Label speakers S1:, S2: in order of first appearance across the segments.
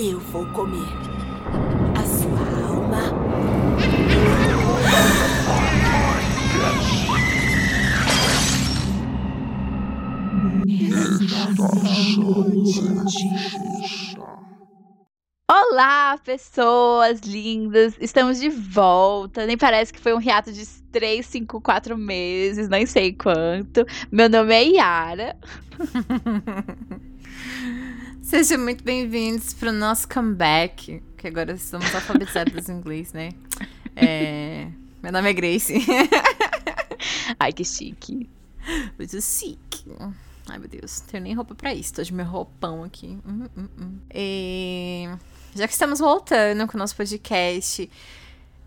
S1: Eu vou comer a sua alma.
S2: Olá, pessoas lindas! Estamos de volta. Nem parece que foi um hiato de 3, 5, 4 meses, nem sei quanto. Meu nome é Yara.
S3: Sejam muito bem-vindos para o nosso comeback, que agora estamos alfabetizados em inglês, né? É... Meu nome é Grace.
S2: Ai, que chique.
S3: Muito chique. Ai, meu Deus, não tenho nem roupa pra isso. Tô de meu roupão aqui. Hum, hum, hum. E... Já que estamos voltando com o nosso podcast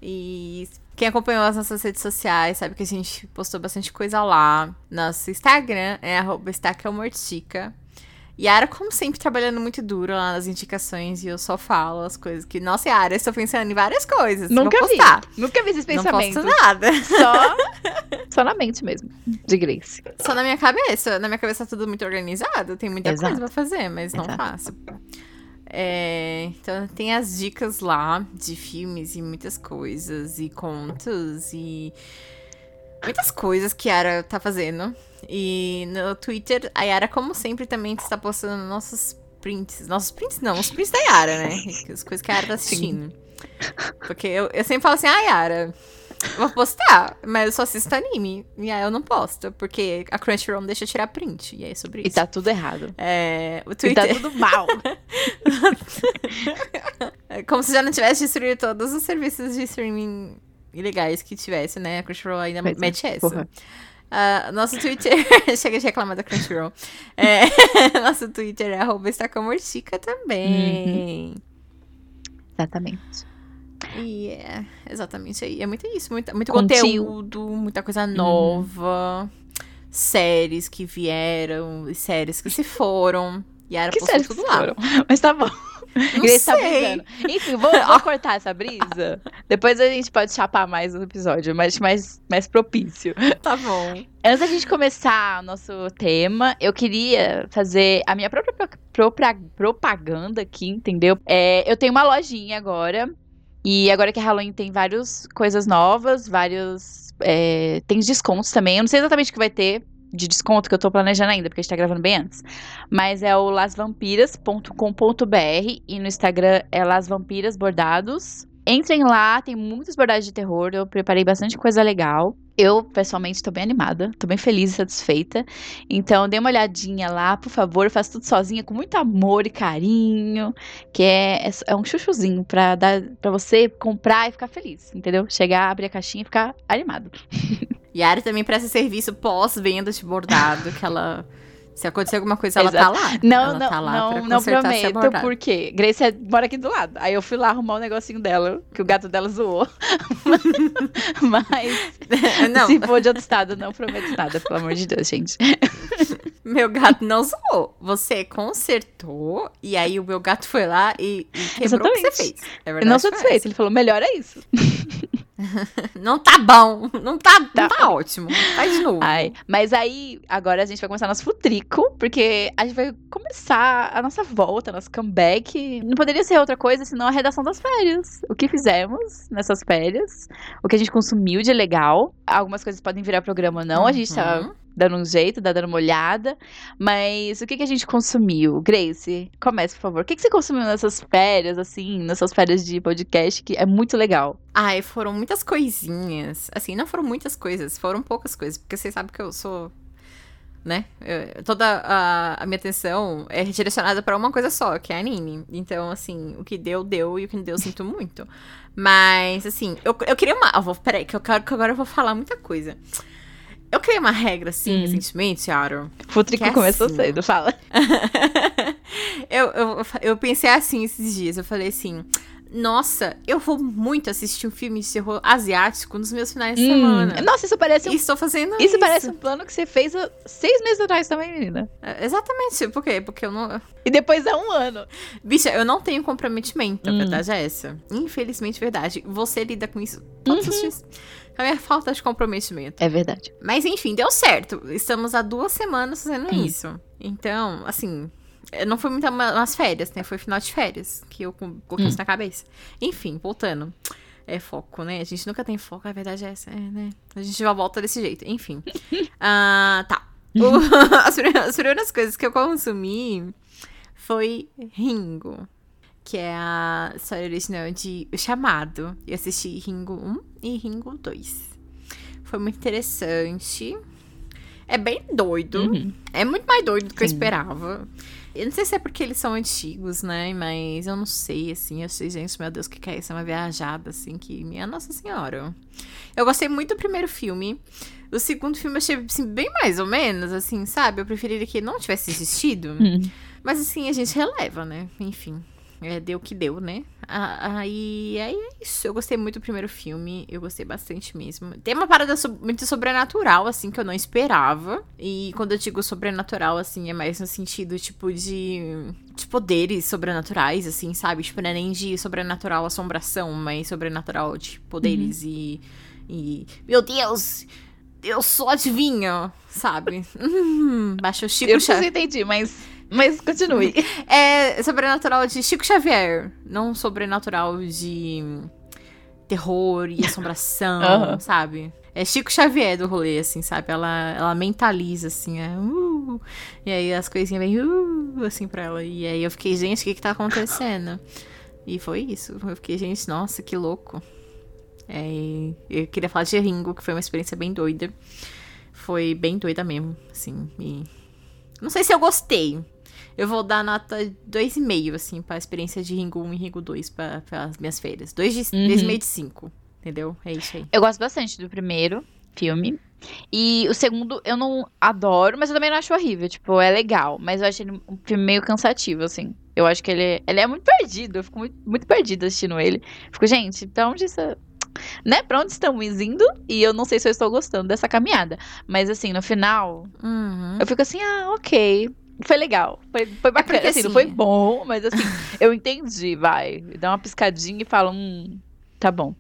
S3: e quem acompanhou as nossas redes sociais sabe que a gente postou bastante coisa lá. Nosso Instagram é arroba Yara, como sempre, trabalhando muito duro lá nas indicações e eu só falo as coisas que. Nossa, Yara, estou pensando em várias coisas.
S2: Nunca
S3: vou
S2: vi.
S3: postar.
S2: Nunca vi esses pensamentos.
S3: Não posto nada.
S2: Só, só na mente mesmo, de Grace.
S3: Só na minha cabeça. Na minha cabeça tá tudo muito organizado. Tem muita
S2: Exato.
S3: coisa pra fazer, mas não
S2: Exato.
S3: faço. É, então tem as dicas lá de filmes e muitas coisas e contos e muitas coisas que a Yara tá fazendo. E no Twitter, a Yara, como sempre, também está postando nossos prints. Nossos prints não, os prints da Yara, né? As coisas que a Yara tá assistindo. Porque eu, eu sempre falo assim, ah, Yara, vou postar, mas eu só assisto anime. E aí eu não posto, porque a Crunchyroll não deixa eu tirar print. E é sobre
S2: E
S3: isso.
S2: tá tudo errado.
S3: É, o
S2: E tá
S3: Twitter.
S2: tudo mal.
S3: É Como se já não tivesse destruído todos os serviços de streaming ilegais que tivesse, né? A Crunchyroll ainda
S2: é,
S3: mete essa.
S2: porra.
S3: Ah, nosso Twitter. Chega de reclamar da Crunchyroll. É, nosso Twitter é arroba estacamortica também.
S2: Exatamente.
S3: E é exatamente aí. É muito isso. Muito, muito
S2: Conteúdo.
S3: muita coisa nova. Séries que vieram séries que se foram. E era
S2: Que séries que
S3: tudo lá.
S2: foram? Mas tá bom.
S3: Não
S2: Grace tá
S3: sei.
S2: brisando. Enfim, vou, vou cortar essa brisa. Depois a gente pode chapar mais no episódio, mas mais, mais propício.
S3: Tá bom.
S2: Antes da gente começar o nosso tema, eu queria fazer a minha própria propra- propaganda aqui, entendeu? É, eu tenho uma lojinha agora. E agora que é Halloween tem várias coisas novas, vários. é, tem descontos também. Eu não sei exatamente o que vai ter de desconto que eu tô planejando ainda, porque a gente tá gravando bem antes. Mas é o lasvampiras.com.br e no Instagram é lasvampiras bordados. Entrem lá, tem muitos bordados de terror, eu preparei bastante coisa legal. Eu, pessoalmente, tô bem animada, tô bem feliz e satisfeita. Então, dê uma olhadinha lá, por favor. Eu faço tudo sozinha, com muito amor e carinho. Que é, é, é um chuchuzinho pra, dar, pra você comprar e ficar feliz, entendeu? Chegar, abrir a caixinha e ficar animado.
S3: Yara também presta serviço pós-venda de bordado, que ela. Se acontecer alguma coisa, ela tá lá.
S2: Não,
S3: ela
S2: não,
S3: tá lá
S2: não, não prometo, porque Grace é- mora aqui do lado. Aí eu fui lá arrumar o negocinho dela, que o gato dela zoou. Mas
S3: Não,
S2: se for de outro estado, não prometo nada, pelo amor de Deus, gente.
S3: meu gato não zoou. Você consertou, e aí o meu gato foi lá e, e quebrou o que você
S2: Exatamente.
S3: fez. É
S2: Eu
S3: verdade,
S2: não satisfeito. Ele falou, melhor é isso.
S3: Não tá bom. Não tá, não
S2: Tá.
S3: tá ótimo. Faz de novo.
S2: Ai, mas aí, agora a gente vai começar nosso futrico, porque a gente vai começar a nossa volta, nosso comeback. Não poderia ser outra coisa senão a redação das férias. O que fizemos nessas férias, o que a gente consumiu de legal. Algumas coisas podem virar programa ou não, a gente tá
S3: Uhum.
S2: Dando um jeito, dando uma olhada. Mas o que, que a gente consumiu? Grace, comece, por favor. O que, que você consumiu nessas férias, assim, nessas férias de podcast, que é muito legal?
S3: Ai, foram muitas coisinhas. Assim, não foram muitas coisas, foram poucas coisas. Porque vocês sabem que eu sou. Né? Eu- toda a, a minha atenção é direcionada pra uma coisa só, que é anime. Então, assim, o que deu, deu. E o que não deu, eu sinto muito. Mas, assim, eu, eu queria uma. Eu vou, peraí, que eu quero que agora eu vou falar muita coisa. Eu criei uma regra, assim,
S2: Hum.
S3: recentemente, Aro.
S2: Futrico
S3: Que é
S2: começou
S3: assim,
S2: cedo, fala.
S3: eu, eu, eu pensei assim esses dias. Eu falei assim: Nossa, eu vou muito assistir um filme de terror asiático nos meus finais de semana.
S2: Hum, Nossa, isso parece um
S3: estou fazendo isso.
S2: Isso parece um plano que você fez seis meses atrás também, menina.
S3: É, Exatamente. Por quê? Porque eu não.
S2: E depois há um ano.
S3: Bicha, eu não tenho comprometimento. A
S2: Hum.
S3: verdade é essa. Infelizmente, verdade. Você lida com isso todos os dias. A minha falta de comprometimento.
S2: É verdade.
S3: Mas enfim, deu certo. Estamos há duas semanas fazendo
S2: Hum.
S3: isso. Então, assim, Não foi muito uma- umas férias, né? Foi final de férias que eu coloquei isso na cabeça. Enfim, voltando. É foco, né? A gente nunca tem foco, a verdade é essa, é, né? A gente já volta desse jeito. Enfim. Ah, tá. O- as, primeiras, as primeiras coisas que eu consumi foi Ringo. Que é a história original de O Chamado. Eu assisti Ringo 1 e Ringo 2. Foi muito interessante. É bem doido.
S2: Uhum.
S3: É muito mais doido do que eu
S2: Sim.
S3: esperava. Eu não sei se é porque eles são antigos, né? Mas eu não sei, assim. Eu sei, gente, meu Deus, que que é isso? É uma viajada, assim, que... Minha Nossa Senhora. Eu gostei muito do primeiro filme. O segundo filme eu achei, assim, bem mais ou menos, assim, sabe? Eu preferiria que não tivesse existido.
S2: Hum.
S3: Mas, assim, a gente releva, né? Enfim. É, deu o que deu, né? Ah, Aí, aí é isso. Eu gostei muito do primeiro filme. Eu gostei bastante mesmo. Tem uma parada so- muito sobrenatural, assim, que eu não esperava. E quando eu digo sobrenatural, assim, é mais no sentido, tipo, de. de poderes sobrenaturais, assim, sabe? Tipo, não é nem de sobrenatural assombração, mas sobrenatural de poderes e. E. Meu Deus! Eu sou adivinha, sabe? Hum, baixa o Chico
S2: Eu não entendi, mas, mas continue.
S3: É sobrenatural de Chico Xavier, não sobrenatural de terror e assombração, sabe? É Chico Xavier do rolê, assim, sabe? Ela, ela mentaliza, assim, é, uh, e aí as coisinhas vêm, uh, assim, pra ela. E aí eu fiquei, gente, o que que tá acontecendo? E foi isso. Eu fiquei, gente, nossa, que louco. É, eu queria falar de Ringo, que foi uma experiência bem doida. Foi bem doida mesmo, assim, e... Não sei se eu gostei. Eu vou dar nota 2,5, assim, pra experiência de Ringo 1 e Ringo 2 pra, as minhas feiras. 2,5
S2: Uhum.
S3: de, de 5. Entendeu? É isso aí.
S2: Eu gosto bastante do primeiro filme. E o segundo eu não adoro, mas eu também não acho horrível. Tipo, é legal. Mas eu acho ele um filme meio cansativo, assim. Eu acho que ele, ele é muito perdido. Eu fico muito, muito perdida assistindo ele. Fico, gente, pra onde isso. Né? Pra onde estamos indo? E eu não sei se eu estou gostando dessa caminhada. Mas assim, no final,
S3: Uhum.
S2: eu fico assim, ah, ok. Foi legal. Foi, foi bacana.
S3: porque,
S2: assim, não
S3: assim,
S2: foi bom, mas assim, eu entendi, vai. Dá uma piscadinha e fala, hum, tá bom.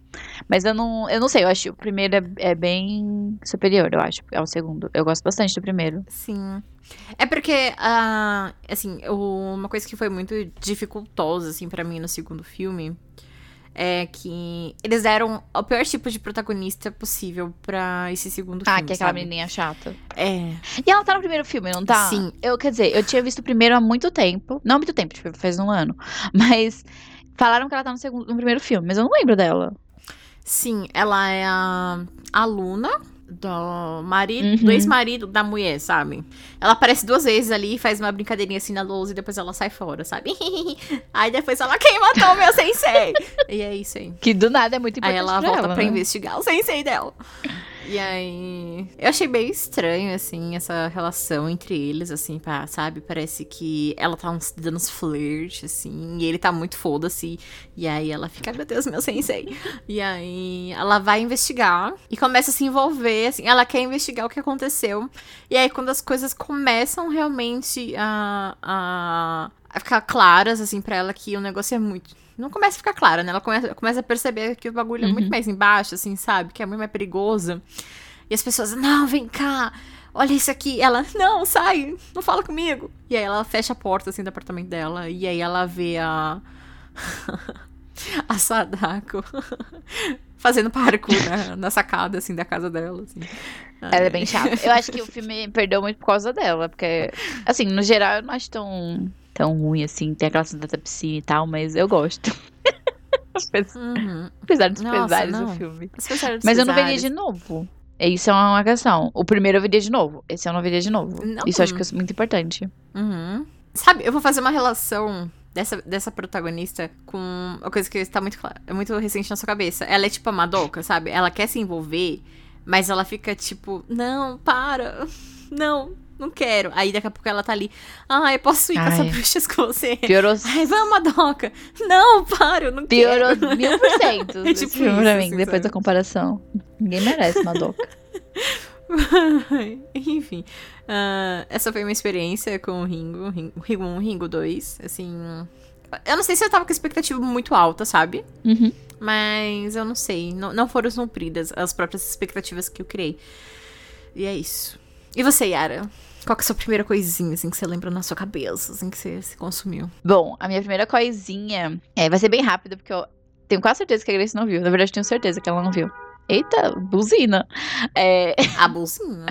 S2: Mas eu não, eu não sei, eu acho que o primeiro é, é bem superior, eu acho, ao segundo. Eu gosto bastante do primeiro.
S3: Sim. É porque, ah, assim, o- uma coisa que foi muito dificultosa, assim, pra mim no segundo filme é que eles deram o pior tipo de protagonista possível pra esse segundo
S2: Ah,
S3: filme.
S2: que é aquela
S3: sabe?
S2: menininha chata.
S3: É.
S2: E ela tá no primeiro filme, não tá?
S3: Sim.
S2: Eu, quer dizer, eu tinha visto o primeiro há muito tempo. Não há muito tempo, tipo, faz um ano. Mas falaram que ela tá no, segundo, no primeiro filme, mas eu não lembro dela.
S3: Sim, ela é a aluna do marido,
S2: Uhum.
S3: do ex-marido da mulher, sabe? Ela aparece duas vezes ali, faz uma brincadeirinha assim na lousa e depois ela sai fora, sabe? aí depois ela, quem matou meu sensei? e é isso aí.
S2: Que do nada é muito
S3: Aí
S2: importante
S3: ela
S2: pra
S3: volta
S2: ela,
S3: pra
S2: né?
S3: investigar o sensei dela. E aí. Eu achei bem estranho, assim, essa relação entre eles, assim, pá, sabe? Parece que ela tá uns, dando uns flirt, assim, e ele tá muito foda-se. E aí ela fica, "Ai, meu Deus, meu sensei. E aí ela vai investigar e começa a se envolver, assim, ela quer investigar o que aconteceu. E aí, quando as coisas começam realmente a, a, a ficar claras, assim, pra ela que o negócio é muito. Não começa a ficar clara, né? Ela começa, começa a perceber que o bagulho é muito mais embaixo, assim, sabe? Que é muito mais perigoso. E as pessoas, não, vem cá, olha isso aqui. Ela, não, sai, não fala comigo. E aí ela fecha a porta, assim, do apartamento dela. E aí ela vê a. a Sadako fazendo parkour na, na sacada, assim, da casa dela, assim.
S2: Ela é bem chata. Eu acho que o filme perdeu muito por causa dela, porque, assim, no geral eu não acho tão, tão ruim assim. Tem aquela cena da piscina e tal, mas eu gosto. Apesar
S3: Uhum.
S2: apesar dos
S3: Nossa,
S2: pesares
S3: não.
S2: do filme.
S3: Pessoas
S2: Mas eu não veria
S3: pesares.
S2: de novo. Isso é uma questão. O primeiro eu veria de novo. Esse eu não veria de novo.
S3: Não.
S2: Isso eu acho que é muito importante.
S3: Uhum. Sabe, eu vou fazer uma relação dessa, dessa protagonista com uma coisa que está muito é muito recente na sua cabeça. Ela é tipo a Madoka, sabe? Ela quer se envolver, mas ela fica tipo, não, para, não, não quero. Aí daqui a pouco ela tá ali, ai, posso ir caçar
S2: Ai.
S3: bruxas com você?
S2: Piorou,
S3: Ai, vamos, Madoka. Não, para, eu não
S2: piorou
S3: quero.
S2: mil por cento
S3: É tipo
S2: filme
S3: isso,
S2: pra mim,
S3: assim,
S2: depois
S3: sabe?
S2: da comparação. Ninguém merece Madoka.
S3: Enfim, ah, essa foi uma experiência com o Ringo, Ringo 1, Ringo 2, assim... Eu não sei se eu tava com expectativa muito alta, sabe?
S2: Uhum.
S3: Mas eu não sei, não, não foram cumpridas as próprias expectativas que eu criei. E é isso. E você, Yara? Qual que é a sua primeira coisinha, assim, que você lembra na sua cabeça, assim, que você se consumiu?
S2: Bom, a minha primeira coisinha é, vai ser bem rápida, porque eu tenho quase certeza que a Grace não viu. Na verdade, tenho certeza que ela não viu. Eita, buzina. É,
S3: A bolsinha.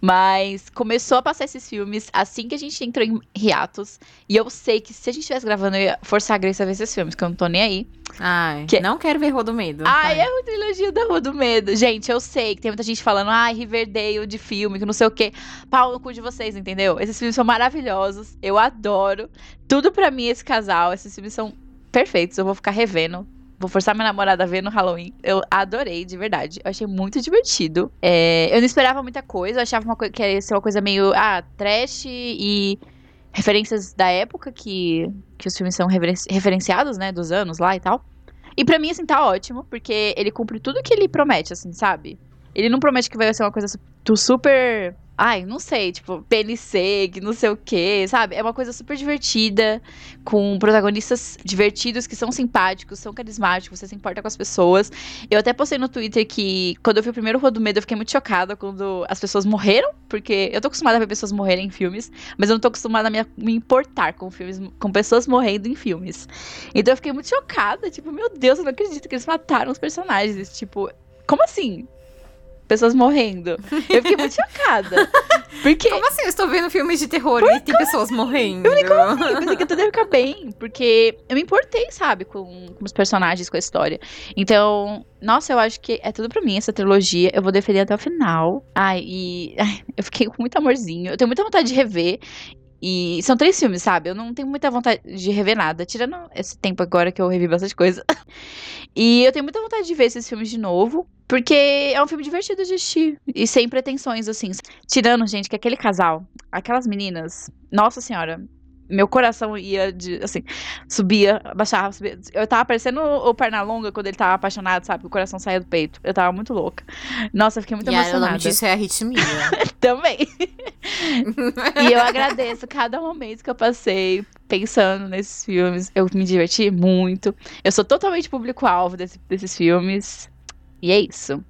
S2: mas começou a passar esses filmes assim que a gente entrou em hiatos. E eu sei que se a gente estivesse gravando, eu ia forçar a Grace a ver esses filmes, que eu não tô nem aí.
S3: Ai,
S2: Que-
S3: não quero ver Rua do Medo.
S2: Ai,
S3: Vai.
S2: é uma trilogia da Rua do Medo. Gente, eu sei que tem muita gente falando, ai, Riverdale de filme, que não sei o quê. Pau no cu de vocês, entendeu? Esses filmes são maravilhosos. Eu adoro. Tudo pra mim, esse casal. Esses filmes são perfeitos. Eu vou ficar revendo. Vou forçar minha namorada a ver no Halloween. Eu adorei, de verdade. Eu achei muito divertido. É, eu não esperava muita coisa. Eu achava uma que ia ser uma coisa meio, ah, trash e referências da época que, que os filmes são referen- referenciados, né? Dos anos lá e tal. E pra mim, assim, tá ótimo, porque ele cumpre tudo que ele promete, assim, sabe? Ele não promete que vai ser uma coisa super. Ai, não sei, tipo, PNC, não sei o quê, sabe? É uma coisa super divertida, com protagonistas divertidos, que são simpáticos, são carismáticos, você se importa com as pessoas. Eu até postei no Twitter que, quando eu vi o primeiro Rua do Medo, eu fiquei muito chocada quando as pessoas morreram, porque eu tô acostumada a ver pessoas morrerem em filmes, mas eu não tô acostumada a me, me importar com filmes, com pessoas morrendo em filmes. Então eu fiquei muito chocada, tipo, meu Deus, eu não acredito que eles mataram os personagens. Tipo, como assim? Pessoas morrendo. Eu fiquei muito chocada. Porque
S3: Como assim? Eu estou vendo filmes de terror e tem pessoas morrendo.
S2: eu pensei que tudo ia ficar bem, porque eu me importei, sabe, com, com os personagens, com a história. Então, nossa, eu acho que é tudo pra mim essa trilogia. Eu vou defender até o final. Ai, e ai, eu fiquei com muito amorzinho. Eu tenho muita vontade de rever. E são três filmes, sabe? Eu não tenho muita vontade de rever nada, tirando esse tempo agora que eu revi bastante coisa. E eu tenho muita vontade de ver esses filmes de novo, porque é um filme divertido de assistir. E sem pretensões, assim. Tirando, gente, que aquele casal, aquelas meninas, nossa senhora, meu coração ia de, assim, subia, baixava, subia. Eu tava parecendo o Pernalonga quando ele tava apaixonado, sabe? O coração saía do peito. Eu tava muito louca. Nossa, eu fiquei muito
S3: E aí, o
S2: emocionada.
S3: nome disso é arritmia.
S2: Também. e eu agradeço cada momento que eu passei pensando nesses filmes. Eu me diverti muito. Eu sou totalmente público-alvo desse- desses filmes. E é isso.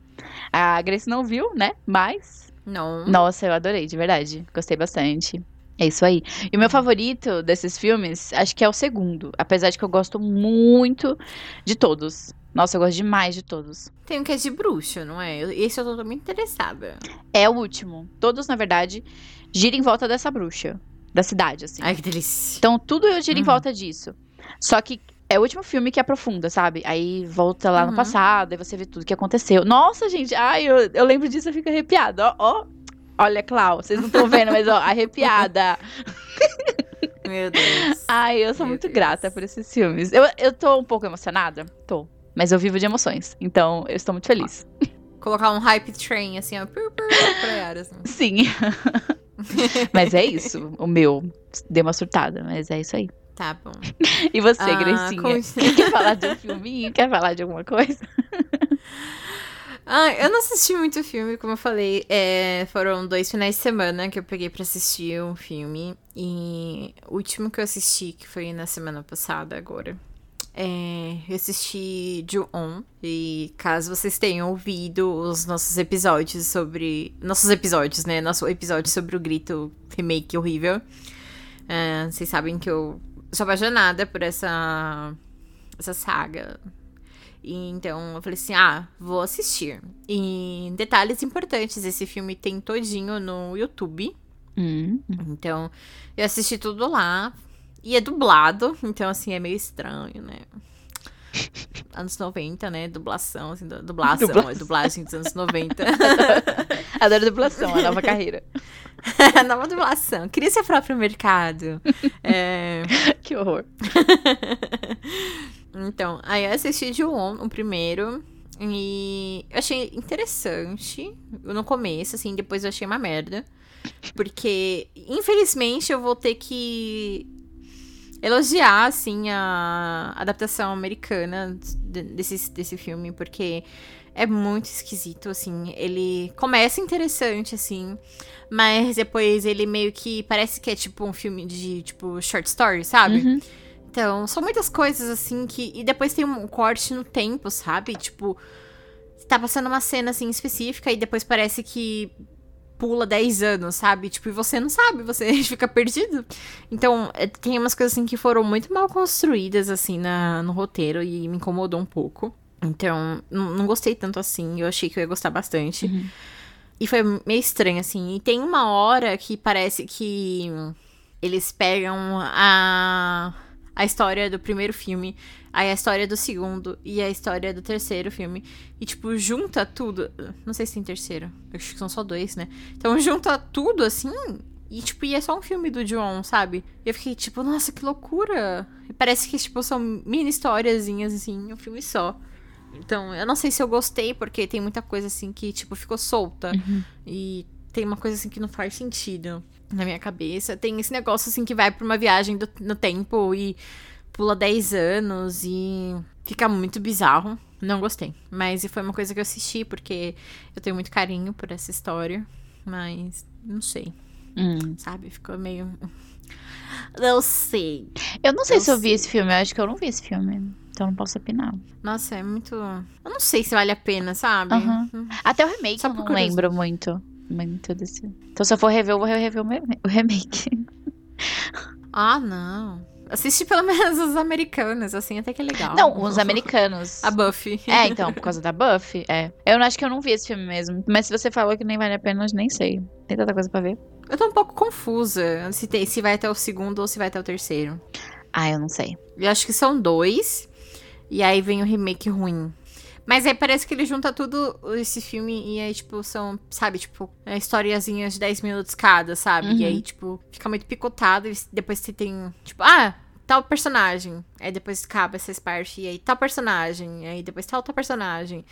S2: A Grace não viu, né? Mas.
S3: Não.
S2: Nossa, eu adorei, de verdade. Gostei bastante. É isso aí. E o meu favorito desses filmes, acho que é o segundo. Apesar de que eu gosto muito de todos. Nossa, eu gosto demais de todos.
S3: Tem um que é de bruxa, não é? Eu- Esse eu tô muito interessada.
S2: É o último. Todos, na verdade, giram em volta dessa bruxa. Da cidade, assim.
S3: Ai, que delícia.
S2: Então tudo gira em
S3: Uhum.
S2: volta disso. Só que é o último filme que aprofunda, sabe? Aí volta lá no
S3: Uhum.
S2: passado, aí você vê tudo que aconteceu. Nossa, gente, ai, eu, eu lembro disso e fico arrepiada. Ó, ó. Olha, Clau, vocês não estão vendo, mas ó, arrepiada.
S3: Meu Deus.
S2: Ai, eu sou
S3: Meu
S2: muito
S3: Deus.
S2: grata por esses filmes. Eu, eu tô um pouco emocionada? Tô. Mas eu vivo de emoções. Então, eu estou muito feliz.
S3: Colocar um hype train, assim, ó. Pur, pur, pra ar, assim.
S2: Sim. mas é isso. O meu deu uma surtada, mas é isso aí.
S3: Tá bom.
S2: E você,
S3: Ah,
S2: Grecinha?
S3: como-
S2: Quer falar de um filminho? Quer falar de alguma coisa?
S3: Ah, eu não assisti muito filme, como eu falei. É, foram dois finais de semana que eu peguei pra assistir um filme. E o último que eu assisti, que foi na semana passada, agora. É, eu assisti Ju-On. E caso vocês tenham ouvido os nossos episódios sobre. Nossos episódios, né? Nosso episódio sobre o grito remake horrível. é, vocês sabem que eu sou apaixonada por essa. Essa saga. E então eu falei assim: ah, vou assistir. E detalhes importantes: esse filme tem todinho no YouTube.
S2: Hum,
S3: Então eu assisti tudo lá. E é dublado, então assim é meio estranho, né? Anos 90, né? Dublação, assim, du- dublação,
S2: Dublação.
S3: é dublagem dos anos 90.
S2: Adoro dublação, a nova carreira.
S3: Nova dublação. Cria seu próprio mercado. É,
S2: Que horror.
S3: Então, aí eu assisti de On, o primeiro. E eu achei interessante no começo, assim, depois eu achei uma merda. Porque, infelizmente, eu vou ter que elogiar, assim, a adaptação americana de- desse, desse filme, porque é muito esquisito, assim. Ele começa interessante, assim, mas depois ele meio que parece que é tipo um filme de, tipo, short story, sabe?
S2: Uhum.
S3: Então, são muitas coisas assim que. E depois tem um corte no tempo, sabe? Tipo, tá passando uma cena assim específica e depois parece que pula 10 anos, sabe? Tipo, e você não sabe, você fica perdido. Então, é, tem umas coisas assim que foram muito mal construídas, assim, na, no roteiro e me incomodou um pouco. Então, não, não gostei tanto assim. Eu achei que eu ia gostar bastante.
S2: Uhum.
S3: E foi meio estranho, assim. E tem uma hora que parece que eles pegam a, a história do primeiro filme, aí a história do segundo e a história do terceiro filme. E, tipo, junta tudo. Não sei se tem terceiro. Acho que são só dois, né? Então junta tudo assim. E, tipo, e é só um filme do John, sabe? E eu fiquei, tipo, nossa, que loucura. E parece que, tipo, são mini historiazinhas, assim, um filme só. Então, eu não sei se eu gostei, porque tem muita coisa assim que, tipo, ficou solta.
S2: Uhum.
S3: E tem uma coisa assim que não faz sentido na minha cabeça. Tem esse negócio assim que vai pra uma viagem do, no tempo e pula 10 anos e fica muito bizarro. Não gostei. Mas foi uma coisa que eu assisti porque eu tenho muito carinho por essa história. Mas não sei,
S2: Hum.
S3: sabe? Ficou meio. Não sei.
S2: Eu não sei
S3: Eu
S2: se eu vi
S3: sei.
S2: esse filme, eu acho que eu não vi esse filme. Então não posso opinar.
S3: Nossa, é muito. Eu não sei se vale a pena, sabe?
S2: Aham. Até o remake
S3: Só
S2: eu não lembro muito. Muito desse. Então se eu for rever, eu vou rever o, remake.
S3: Ah, não. Assiste pelo menos os americanos, assim, até que é legal.
S2: Não, os americanos.
S3: A Buffy.
S2: É, então, por causa da Buffy, é. Eu acho que eu não vi esse filme mesmo. Mas se você falou que nem vale a pena, eu nem sei. Tem tanta coisa pra ver.
S3: Eu tô um pouco confusa se, tem, se vai até o segundo ou se vai até o terceiro.
S2: Ah, eu não sei.
S3: Eu acho que são dois. E aí vem o remake ruim. Mas aí parece que ele junta tudo esse filme e aí, tipo, são, sabe, tipo, é, historiazinhas de 10 minutos cada, sabe?
S2: Uhum.
S3: E aí, tipo, fica muito picotado e depois você tem, tipo, ah, tal personagem. Aí depois acaba essas partes. E aí tal personagem. Aí depois tal, tal personagem.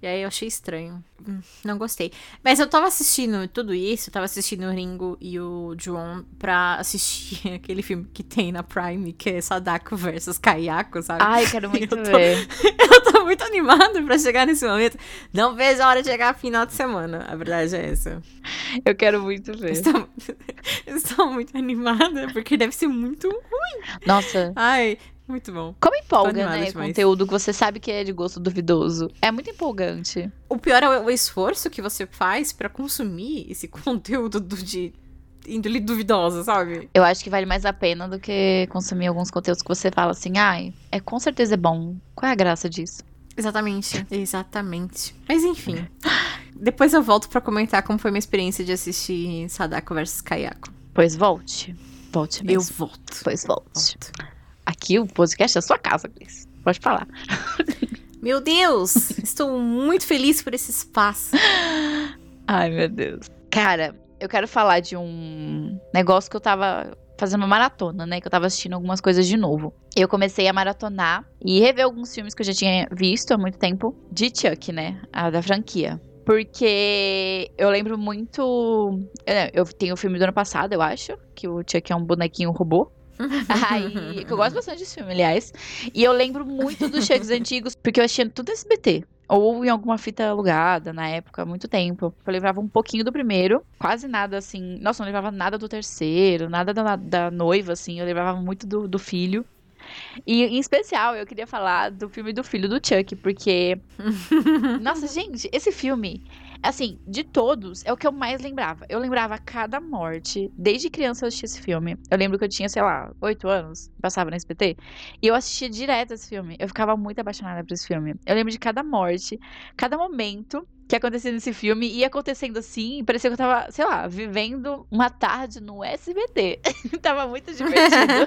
S3: E aí eu achei estranho. Hum, Não gostei. Mas eu tava assistindo tudo isso, eu tava assistindo o Ringo e o João pra assistir aquele filme que tem na Prime, que é Sadako versus Kayako, sabe?
S2: Ai, quero muito
S3: Eu tô-
S2: ver.
S3: Eu tô muito animada pra chegar nesse momento. Não vejo a hora de chegar final de semana. A verdade é essa.
S2: Eu quero muito ver.
S3: Estou, estou muito animada, porque deve ser muito.
S2: Nossa,
S3: Ai, muito bom.
S2: como empolga,
S3: animada
S2: né?
S3: demais.
S2: Conteúdo que você sabe que é de gosto duvidoso. É muito empolgante.
S3: O pior é o, esforço que você faz pra consumir esse conteúdo do, de índole duvidosa, sabe?
S2: Eu acho que vale mais a pena do que consumir alguns conteúdos que você fala assim, ai, é com certeza é bom. Qual é a graça disso?
S3: Exatamente. Exatamente. Mas enfim. Depois eu volto pra comentar como foi minha experiência de assistir Sadako vs Kayako.
S2: Pois volte. Volte
S3: Eu
S2: mesmo.
S3: volto.
S2: Pois volte.
S3: Volto.
S2: Aqui o podcast é a sua casa, Cris. Pode falar.
S3: Meu Deus! estou muito feliz por esse espaço.
S2: Ai, meu Deus. Cara, eu quero falar de um negócio que eu tava fazendo uma maratona, né? Que eu tava assistindo algumas coisas de novo. Eu comecei a maratonar e rever alguns filmes que eu já tinha visto há muito tempo de Chuck, né? A da franquia. Porque eu lembro muito. é, Eu tenho o filme do ano passado, eu acho, que o Chuck é um bonequinho robô. Aí, eu gosto bastante desse filme, aliás. E eu lembro muito dos Chucks antigos, porque eu assistia tudo SBT. Ou em alguma fita alugada na época, há muito tempo. Eu lembrava um pouquinho do primeiro, quase nada assim. Nossa, não lembrava nada do terceiro, nada da, da noiva, assim. Eu lembrava muito do, do filho. E em especial, eu queria falar do filme do filho do Chuck, porque. Nossa, gente, esse filme, assim, de todos, é o que eu mais lembrava. Eu lembrava cada morte. Desde criança eu assistia esse filme. Eu lembro que eu tinha, sei lá, oito anos, passava no SBT. E eu assistia direto esse filme. Eu ficava muito apaixonada por esse filme. Eu lembro de cada morte, cada momento que acontecia nesse filme ia acontecendo assim, e parecia que eu tava, sei lá, vivendo uma tarde no SBT. tava muito divertido.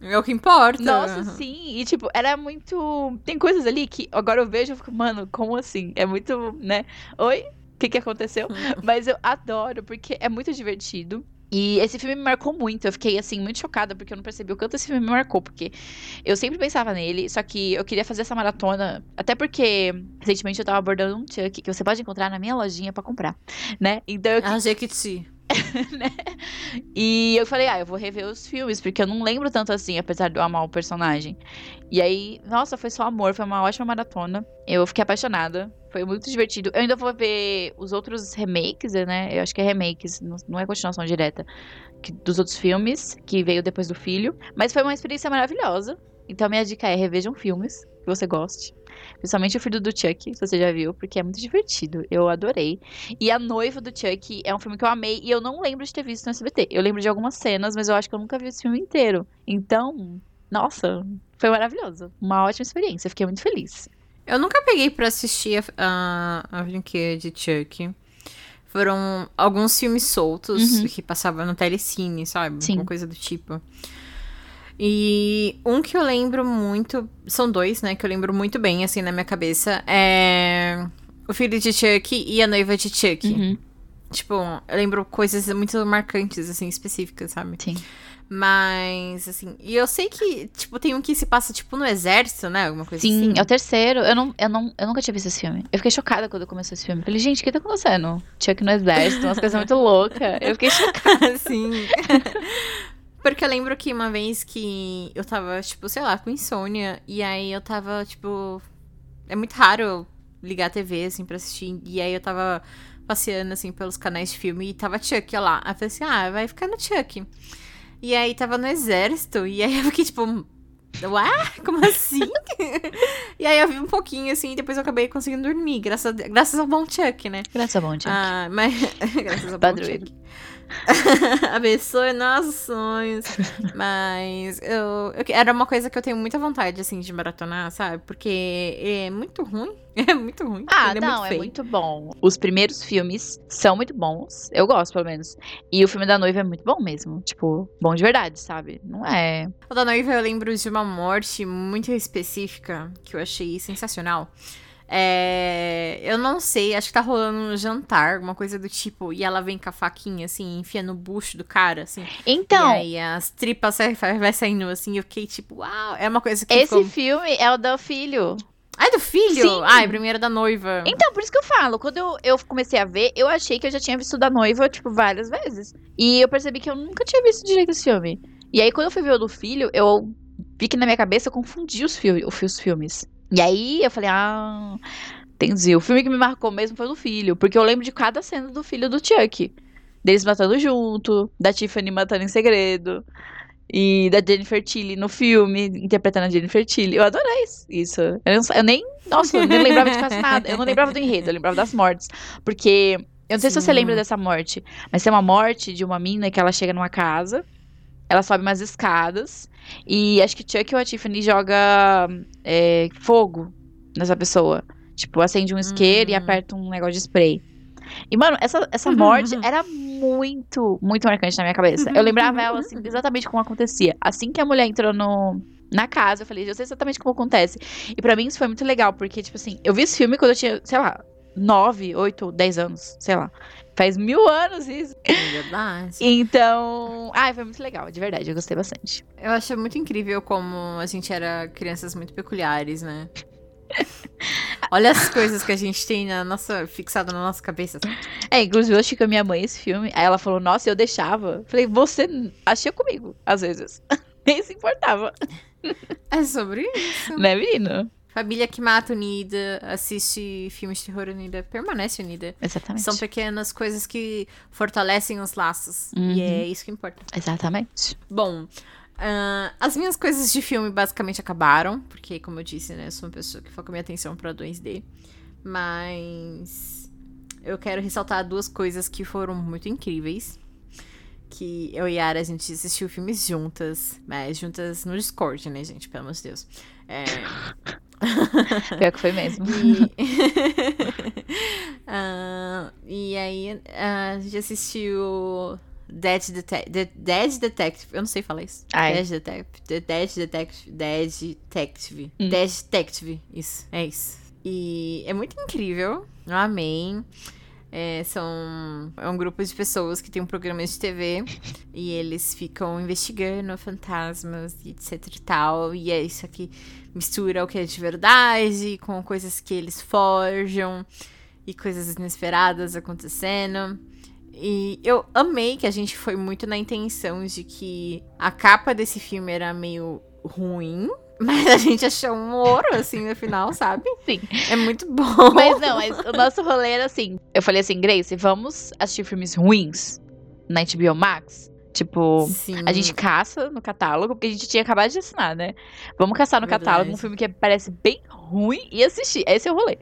S3: É o que importa.
S2: Nossa, sim. E, tipo, era muito. Tem coisas ali que agora eu vejo e fico, mano, como assim? É muito, né? Oi? O que, que aconteceu? Mas eu adoro, porque é muito divertido. E esse filme me marcou muito. Eu fiquei, assim, muito chocada, porque eu não percebi o quanto esse filme me marcou. Porque eu sempre pensava nele, só que eu queria fazer essa maratona. Até porque, recentemente, eu tava abordando um Chuck que você pode encontrar na minha lojinha pra comprar, né? Então eu
S3: A Jequiti.
S2: e eu falei, ah, eu vou rever os filmes, porque eu não lembro tanto assim, apesar de eu amar o personagem. E aí, nossa, foi só amor, foi uma ótima maratona. Eu fiquei apaixonada, foi muito divertido. Eu ainda vou ver os outros remakes, né? Eu acho que é remakes, não é continuação direta dos outros filmes, que veio depois do filho. Mas foi uma experiência maravilhosa. Então minha dica é revejam filmes que você goste. Principalmente o filho do Chuck, se você já viu, porque é muito divertido. Eu adorei. E A Noiva do Chuck é um filme que eu amei e eu não lembro de ter visto no SBT. Eu lembro de algumas cenas, mas eu acho que eu nunca vi esse filme inteiro. Então, nossa, foi maravilhoso. Uma ótima experiência. Fiquei muito feliz.
S3: Eu nunca peguei pra assistir a, a, a Brinquedo de Chuck. Foram alguns filmes soltos
S2: Uhum.
S3: que passavam no telecine, sabe?
S2: Sim.
S3: Uma coisa do tipo. E um que eu lembro muito. São dois, né? Que eu lembro muito bem, assim, na minha cabeça. É. O filho de Chuck e a noiva de Chuck.
S2: Uhum,
S3: Tipo, eu lembro coisas muito marcantes, assim, específicas, sabe?
S2: sim.
S3: Mas, assim. E eu sei que, tipo, tem um que se passa, tipo, no exército, né? Alguma coisa
S2: Sim,
S3: assim.
S2: é o terceiro. Eu, não, eu, não, eu nunca tinha visto esse filme. Eu fiquei chocada quando começou esse filme. Falei, gente, o que tá acontecendo? Chuck no exército, umas coisas muito loucas. Eu fiquei chocada.
S3: Sim. Porque eu lembro que uma vez que eu tava, tipo, sei lá, com insônia. E aí eu tava, tipo. É muito raro ligar a TV, assim, pra assistir. E aí eu tava passeando, assim, pelos canais de filme e tava Chuck lá. Aí eu falei assim, ah, vai ficar no Chuck. E aí tava no exército. E aí eu fiquei, tipo. Ué? Como assim? e aí eu vi um pouquinho, assim, e depois eu acabei conseguindo dormir, graças, a, graças ao bom Chuck, né?
S2: Graças a bom, Chuck.
S3: Ah, mas. Graças a
S2: Padroeiro.
S3: Chuck. Abençoe nossos sonhos. Mas eu, eu- Era uma coisa que eu tenho muita vontade, assim, de maratonar, sabe? Porque é muito ruim. É muito ruim.
S2: Ah,
S3: Ele
S2: não,
S3: é muito
S2: é muito bom. Os primeiros filmes são muito bons. Eu gosto, pelo menos. E o filme da noiva é muito bom mesmo. Tipo, bom de verdade, sabe? Não é.
S3: O da noiva eu lembro de uma morte muito específica que eu achei sensacional. É, eu não sei, acho que tá rolando um jantar, alguma coisa do tipo, e ela vem com a faquinha, assim, enfia no bucho do cara, assim.
S2: Então,
S3: E aí as tripas vai vai saindo, assim, eu fiquei tipo, uau, é uma coisa que
S2: esse
S3: ficou...
S2: filme é o do filho.
S3: Ah, é do filho?
S2: Sim.
S3: Ai, primeiro da noiva.
S2: Então, por isso que eu falo, quando eu, eu comecei a ver, eu achei que eu já tinha visto da noiva, tipo, várias vezes. E eu percebi que eu nunca tinha visto direito esse filme. E aí, quando eu fui ver o do filho, eu vi que na minha cabeça eu confundi os, fil os filmes. E aí eu falei, ah, entendi. O filme que me marcou mesmo foi o do filho, porque eu lembro de cada cena do filho do Chuck. Deles matando junto, da Tiffany matando em segredo. E da Jennifer Tilly no filme, interpretando a Jennifer Tilly. Eu adorei isso- isso. Eu, não eu nem. Nossa, eu nem lembrava de quase nada. Eu não lembrava do enredo, eu lembrava das mortes. Porque. Eu não sei se você
S3: Sim.
S2: lembra dessa morte, mas tem uma morte de uma mina que ela chega numa casa, ela sobe umas escadas, e acho que Chuck ou a Tiffany joga é, fogo nessa pessoa. Tipo, acende um isqueiro e
S3: Hum.
S2: aperta um negócio de spray. E, mano, essa, essa morte era muito, muito marcante na minha cabeça. Eu lembrava ela, assim, exatamente como acontecia. Assim que a mulher entrou no, na casa, eu falei, eu sei exatamente como acontece. E pra mim isso foi muito legal, porque, tipo assim, eu vi esse filme quando eu tinha, sei lá, 9, 8, 10 anos, sei lá. Faz mil anos isso.
S3: É verdade.
S2: Então. Ai, foi muito legal, de verdade, eu gostei bastante.
S3: Eu acho muito incrível como a gente era crianças muito peculiares, né? Olha as coisas que a gente tem na nossa, fixada na nossa cabeça.
S2: É, inclusive eu assisti com a minha mãe esse filme. Aí ela falou, nossa, eu deixava. Falei, você assistia comigo, às vezes. Nem se importava,
S3: É sobre isso.
S2: né, menino?
S3: Família que mata unida, assiste filmes de terror unida, permanece unida.
S2: Exatamente.
S3: São pequenas coisas que fortalecem os laços.
S2: Uhum.
S3: E é isso que importa.
S2: Exatamente.
S3: Bom, ah, as minhas coisas de filme basicamente acabaram, porque, como eu disse, né, eu sou uma pessoa que foca minha atenção pra 2D. Mas eu quero ressaltar duas coisas que foram muito incríveis. Que eu e a Yara, a gente assistiu filmes juntas, mas juntas no Discord, né, gente? Pelo amor de Deus. É,
S2: Pior que foi mesmo.
S3: e... Ah, e aí, ah, a gente assistiu Dead, Dead Detective. Eu não sei falar isso.
S2: Ai.
S3: Dead Detective. De- Dead Detective. Dead Detective.
S2: Hum.
S3: Dead Detective. Isso, é isso. E é muito incrível. Eu amei. É, são é um grupo de pessoas que tem um programa de TV e eles ficam investigando fantasmas e etc e tal. E é isso aqui mistura o que é de verdade com coisas que eles forjam e coisas inesperadas acontecendo. E eu amei que a gente foi muito na intenção de que a capa desse filme era meio ruim, mas a gente achou um ouro assim no final, sabe?
S2: Sim.
S3: É muito bom.
S2: Mas não, mas o nosso rolê era assim. Eu falei assim, Grace, vamos assistir filmes ruins na HBO Max? Tipo,
S3: Sim.
S2: a gente caça no catálogo, porque a gente tinha acabado de assinar, né? Vamos caçar no
S3: Verdade.
S2: catálogo um filme que parece bem ruim e assistir. Esse é o rolê.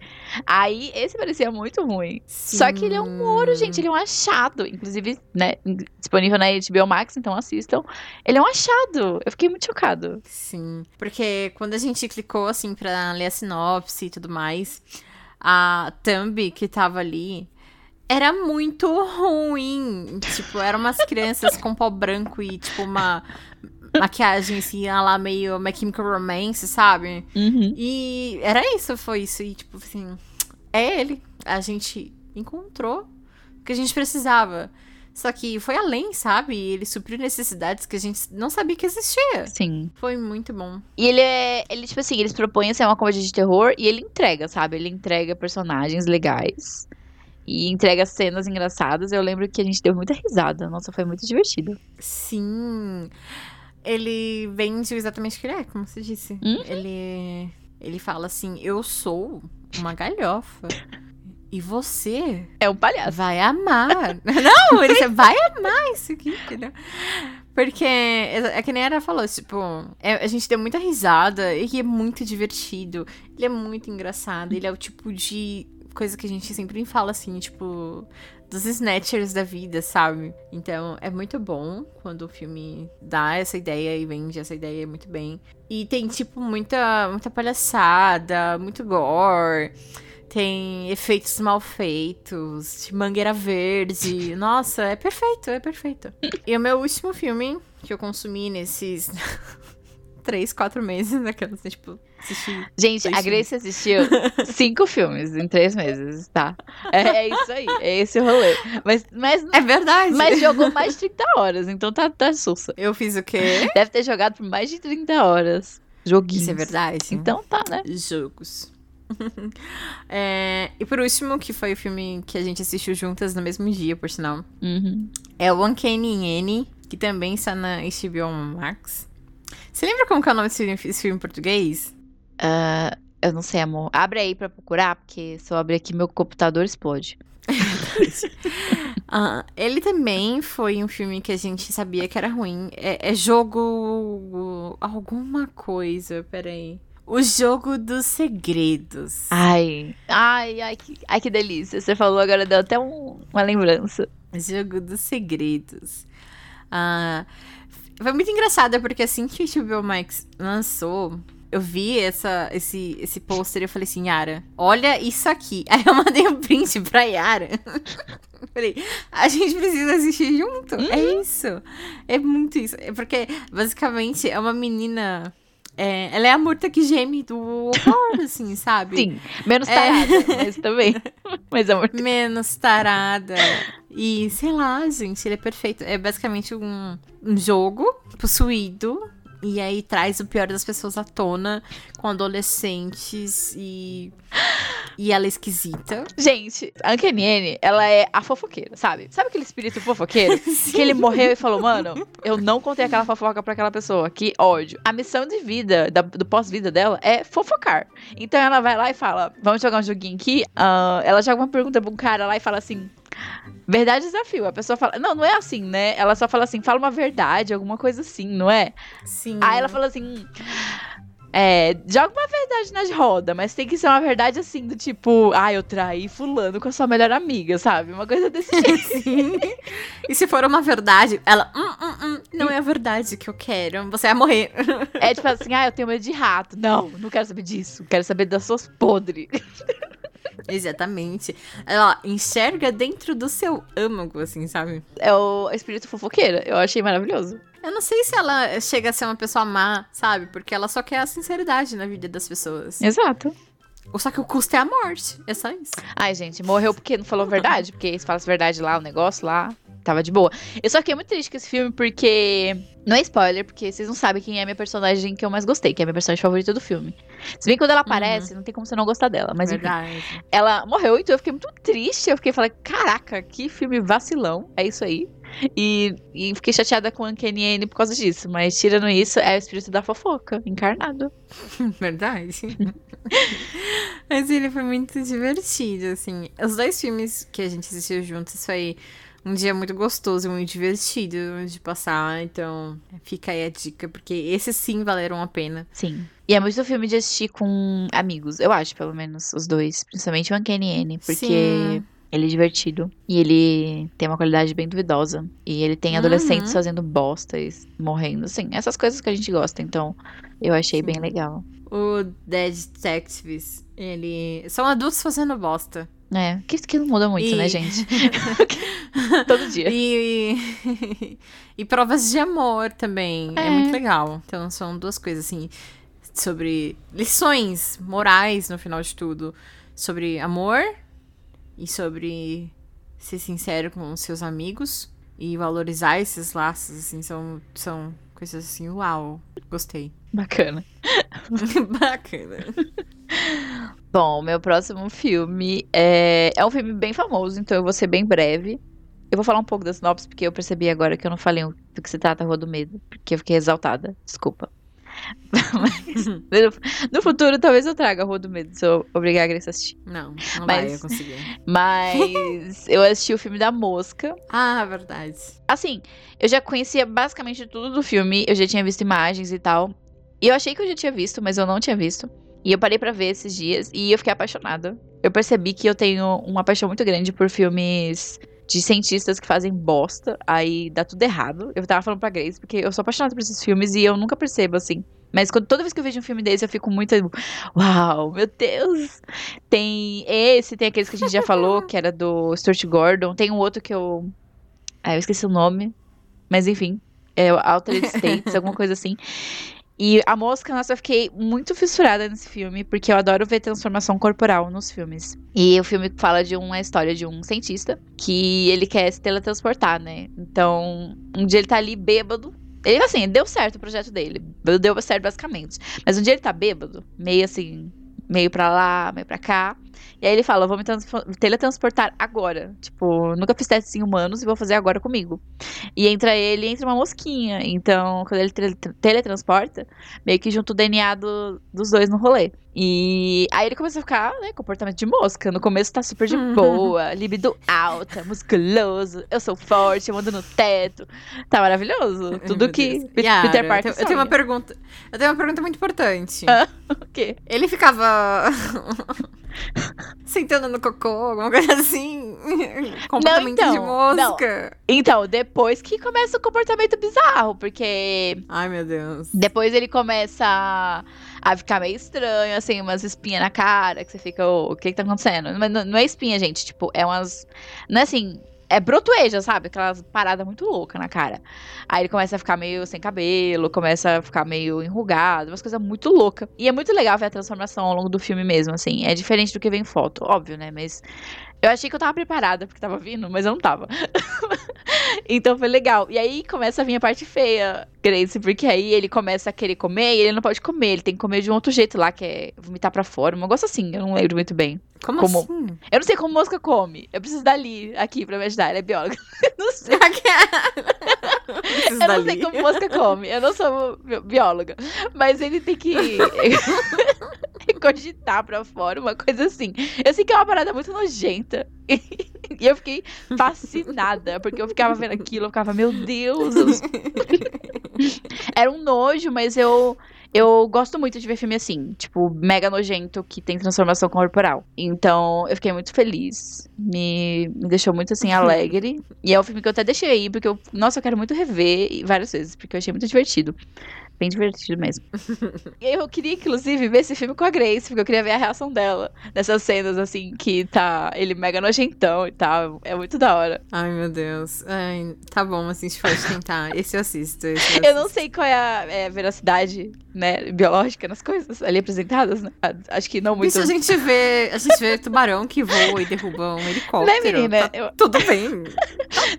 S2: Aí, esse parecia muito ruim. Só que ele é um ouro, gente. Ele é um achado. Inclusive, né? Disponível na HBO Max, então assistam. Ele é um achado. Eu fiquei muito chocado.
S3: Sim. Porque quando a gente clicou, assim, pra ler a sinopse e tudo mais, a thumb que tava ali era muito ruim. Tipo, eram umas crianças com pó branco e, tipo, uma maquiagem, assim, a lá meio My Chemical Romance, sabe?
S2: Uhum.
S3: E era isso, foi isso. E, tipo, assim, é ele. A gente encontrou o que a gente precisava. Só que foi além, sabe? Ele supriu necessidades que a gente não sabia que existia.
S2: Sim.
S3: Foi muito bom.
S2: E ele é. Ele, tipo assim, eles propõem ser uma comédia de terror e ele entrega, sabe? Ele entrega personagens legais. E entrega cenas engraçadas. Eu lembro que a gente deu muita risada. Nossa, foi muito divertido.
S3: Sim. Ele vende exatamente o que ele é, como você disse.
S2: Uhum.
S3: Ele, ele fala assim: Eu sou uma galhofa. E você
S2: É um palhaço.
S3: vai amar. Não, ele vai amar isso aqui, entendeu? Porque é que nem a Ara falou, tipo, é- a gente deu muita risada e é muito divertido. Ele é muito engraçado. Ele é o tipo de coisa que a gente sempre fala assim, tipo, dos snatchers da vida, sabe? Então é muito bom quando o filme dá essa ideia e vende essa ideia muito bem. E tem, tipo, muita, muita palhaçada, muito gore. Tem efeitos mal feitos, de mangueira verde. Nossa, é perfeito, é perfeito. E o meu último filme que eu consumi nesses três, quatro meses, daquelas, tipo, assisti.
S2: Gente, a Grace assistiu cinco filmes em três meses, tá? É, é isso aí. É esse o rolê. Mas, mas,
S3: É verdade.
S2: mas jogou mais de 30 horas, então tá, tá sussa.
S3: Eu fiz o quê?
S2: Deve ter jogado por mais de 30 horas. Joguinhos.
S3: Isso é verdade.
S2: Então tá, né?
S3: Jogos. É, e por último, que foi o filme que a gente assistiu juntas no mesmo dia, por sinal.
S2: Uhum.
S3: É o Uncanny Annie, que também está na HBO Max. Você lembra como que é o nome desse filme, filme em português?
S2: Ah, eu não sei, amor. Abre aí pra procurar, porque se eu abrir aqui, meu computador explode.
S3: Ah, ele também foi um filme que a gente sabia que era ruim. É, é jogo. Alguma coisa, peraí. O jogo dos segredos.
S2: Ai, ai, ai, que, ai, que delícia. Você falou agora, deu até um- uma lembrança.
S3: Jogo dos segredos. Ah, foi muito engraçado, porque assim que o HBO Max lançou, eu vi essa, esse, esse pôster e eu falei assim, Yara, olha isso aqui. Aí eu mandei um print pra Yara. falei, a gente precisa assistir junto. É isso. É muito isso. É porque, basicamente, é uma menina. É, ela é a Murta que geme do horror, assim, sabe?
S2: Sim, menos
S3: É.
S2: tarada, mas também. Mas, amor,
S3: menos tarada. E, sei lá, gente, ele é perfeito. É basicamente um, um jogo possuído. E aí traz o pior das pessoas à tona com adolescentes e. E ela é esquisita.
S2: Gente, a Anne, ela é a fofoqueira, sabe? Sabe aquele espírito fofoqueiro? que ele morreu e falou, mano, eu não contei aquela fofoca pra aquela pessoa. Que ódio. A missão de vida, da- do pós-vida dela, é fofocar. Então ela vai lá e fala, vamos jogar um joguinho aqui. Ah, ela joga uma pergunta pra um cara lá e fala assim... Verdade desafio. A pessoa fala... Não, não é assim, né? Ela só fala assim, fala uma verdade, alguma coisa assim, não é?
S3: Sim.
S2: Aí ela falou assim... É, joga uma verdade nas rodas, mas tem que ser uma verdade assim, do tipo, ah, eu traí fulano com a sua melhor amiga, sabe? Uma coisa desse jeito.
S3: E se for uma verdade, ela. Hum, hum, hum, não é a verdade que eu quero. Você vai morrer.
S2: É tipo assim, ah, eu tenho medo de rato. Não, não quero saber disso. Quero saber das suas podres.
S3: Exatamente. Ela enxerga dentro do seu âmago, assim, sabe?
S2: É o espírito fofoqueira. Eu achei maravilhoso.
S3: Eu não sei se ela chega a ser uma pessoa má, sabe? Porque ela só quer a sinceridade na vida das pessoas.
S2: Exato.
S3: Ou só que o custo é a morte. É só isso.
S2: Ai, gente, morreu porque não falou a verdade. Porque se falasse a verdade lá, o negócio lá, tava de boa. Eu só fiquei muito triste com esse filme porque. Não é spoiler, porque vocês não sabem quem é a minha personagem que eu mais gostei, que é a minha personagem favorita do filme. Se bem que quando ela aparece, não tem como você não gostar dela. Mas enfim,
S3: Verdade.
S2: ela morreu, então eu fiquei muito triste. Eu fiquei falando, caraca, que filme vacilão. É isso aí. E, e fiquei chateada com a Anne por causa disso. Mas tirando isso, é o espírito da fofoca, encarnado.
S3: Verdade. Mas ele foi muito divertido, assim. Os dois filmes que a gente assistiu juntos foi um dia muito gostoso, e muito divertido de passar. Então, fica aí a dica, porque esses sim valeram a pena.
S2: Sim. E é muito filme de assistir com amigos, eu acho, pelo menos, os dois. Principalmente o Uncanny Annie, porque
S3: Sim.
S2: ele é divertido. E ele tem uma qualidade bem duvidosa. E ele tem adolescentes
S3: Uhum.
S2: fazendo bosta e morrendo, assim. Essas coisas que a gente gosta, então eu achei bem
S3: Sim.
S2: legal.
S3: O Dead Detectives, ele. São adultos fazendo bosta.
S2: É, que, que não muda muito,
S3: E-
S2: né, gente? Todo dia.
S3: E, e provas de amor também. É.
S2: É.
S3: muito legal. Então são duas coisas assim sobre lições morais no final de tudo, sobre amor e sobre ser sincero com os seus amigos e valorizar esses laços assim são são coisas assim, uau, gostei.
S2: Bacana.
S3: Bacana.
S2: Bom, meu próximo filme é... é um filme bem famoso, então eu vou ser bem breve. Eu vou falar um pouco da sinopse, porque eu percebi agora que eu não falei do que se trata a Rua do Medo, porque eu fiquei exaltada. Desculpa. Mas no, futuro, talvez eu traga a Rua do Medo, se eu obrigar a Grace a assistir.
S3: Não, não
S2: Mas-
S3: vai eu conseguir.
S2: Mas eu assisti o filme da Mosca.
S3: Ah, verdade.
S2: Assim, eu já conhecia basicamente tudo do filme, eu já tinha visto imagens e tal. E eu achei que eu já tinha visto, mas eu não tinha visto. E eu parei pra ver esses dias e eu fiquei apaixonada. Eu percebi que eu tenho uma paixão muito grande por filmes de cientistas que fazem bosta, aí dá tudo errado. Eu tava falando pra Grace, porque eu sou apaixonada por esses filmes e eu nunca percebo, assim. Mas quando, toda vez que eu vejo um filme desse, eu fico muito. Uau, meu Deus! Tem esse, tem aqueles que a gente já falou, que era do Stuart Gordon. Tem um outro que eu. Ah, eu esqueci o nome. Mas enfim. É o Altered States, alguma coisa assim. E a mosca, nossa, eu fiquei muito fissurada nesse filme, porque eu adoro ver transformação corporal nos filmes. E o filme fala de uma história de um cientista que ele quer se teletransportar, né? Então, um dia ele tá ali bêbado. Ele, assim, deu certo o projeto dele. Deu certo, basicamente. Mas um dia ele tá bêbado, meio assim, meio pra lá, meio pra cá. E aí ele fala: vou me teletransportar agora. Tipo, nunca fiz testes em humanos e vou fazer agora comigo. E entra ele entra uma mosquinha. Então, quando ele tele- teletransporta, meio que junta o DNA do- dos dois no rolê. E aí ele começa a ficar, né, comportamento de mosca. No começo tá super de boa, libido alta, musculoso, eu sou forte, eu ando no teto. Tá maravilhoso. Tudo
S3: Meu
S2: que
S3: Deus.
S2: Pe-
S3: Yara,
S2: Peter
S3: eu
S2: Parker
S3: tenho, eu tenho uma pergunta. Eu tenho uma pergunta muito importante.
S2: Ah. O quê?
S3: Ele ficava sentando no cocô, alguma coisa assim. Comportamento
S2: então,
S3: de mosca.
S2: Então, depois que começa o comportamento bizarro, porque
S3: Ai, meu Deus.
S2: Depois ele começa a, a ficar meio estranho, assim, umas espinhas na cara, que você fica, "Ô, o que que tá acontecendo? Não, não é espinha, gente, tipo, é umas. Não é assim. É brotoeja, sabe? Aquelas paradas muito loucas na cara. Aí ele começa a ficar meio sem cabelo, começa a ficar meio enrugado, umas coisas muito loucas. E é muito legal ver a transformação ao longo do filme mesmo, assim. É diferente do que vem em foto, óbvio, né? Mas eu achei que eu tava preparada porque tava vindo, mas eu não tava. então foi legal. E aí começa a vir a parte feia, Grace, porque aí ele começa a querer comer e ele não pode comer, ele tem que comer de um outro jeito lá, que é vomitar pra fora. Um negócio assim, eu não lembro muito bem.
S3: Como,
S2: Como-
S3: assim?
S2: Eu não sei como mosca come. Eu preciso dali, aqui, pra me ajudar. Ela é bióloga. Eu não sei. Eu não
S3: dali.
S2: sei como mosca come. Eu não sou bi- bióloga. Mas ele tem que cogitar pra fora, uma coisa assim. Eu sei que é uma parada muito nojenta. E eu fiquei fascinada, porque eu ficava vendo aquilo, eu ficava, meu Deus. eu- Era um nojo, mas eu. Eu gosto muito de ver filme assim, tipo, mega nojento, que tem transformação corporal. Então, eu fiquei muito feliz. Me, me deixou muito, assim, alegre. e é um filme que eu até deixei aí, porque eu, nossa, eu quero muito rever várias vezes, porque eu achei muito divertido. Bem divertido mesmo. e eu queria, inclusive, ver esse filme com a Grace, porque eu queria ver a reação dela nessas cenas, assim, que tá ele mega nojentão e tal. É muito da hora.
S3: Ai, meu Deus. Ai, tá bom, assim, a gente pode tentar. Esse eu assisto. Esse eu,
S2: Eu não
S3: assisto.
S2: sei qual é a é, veracidade, né, biológica nas coisas ali apresentadas, né? Acho que não muito.
S3: Isso a gente vê. A gente vê tubarão que voa e derruba um helicóptero.
S2: Né, menina?
S3: Tá
S2: Eu-
S3: Tudo bem.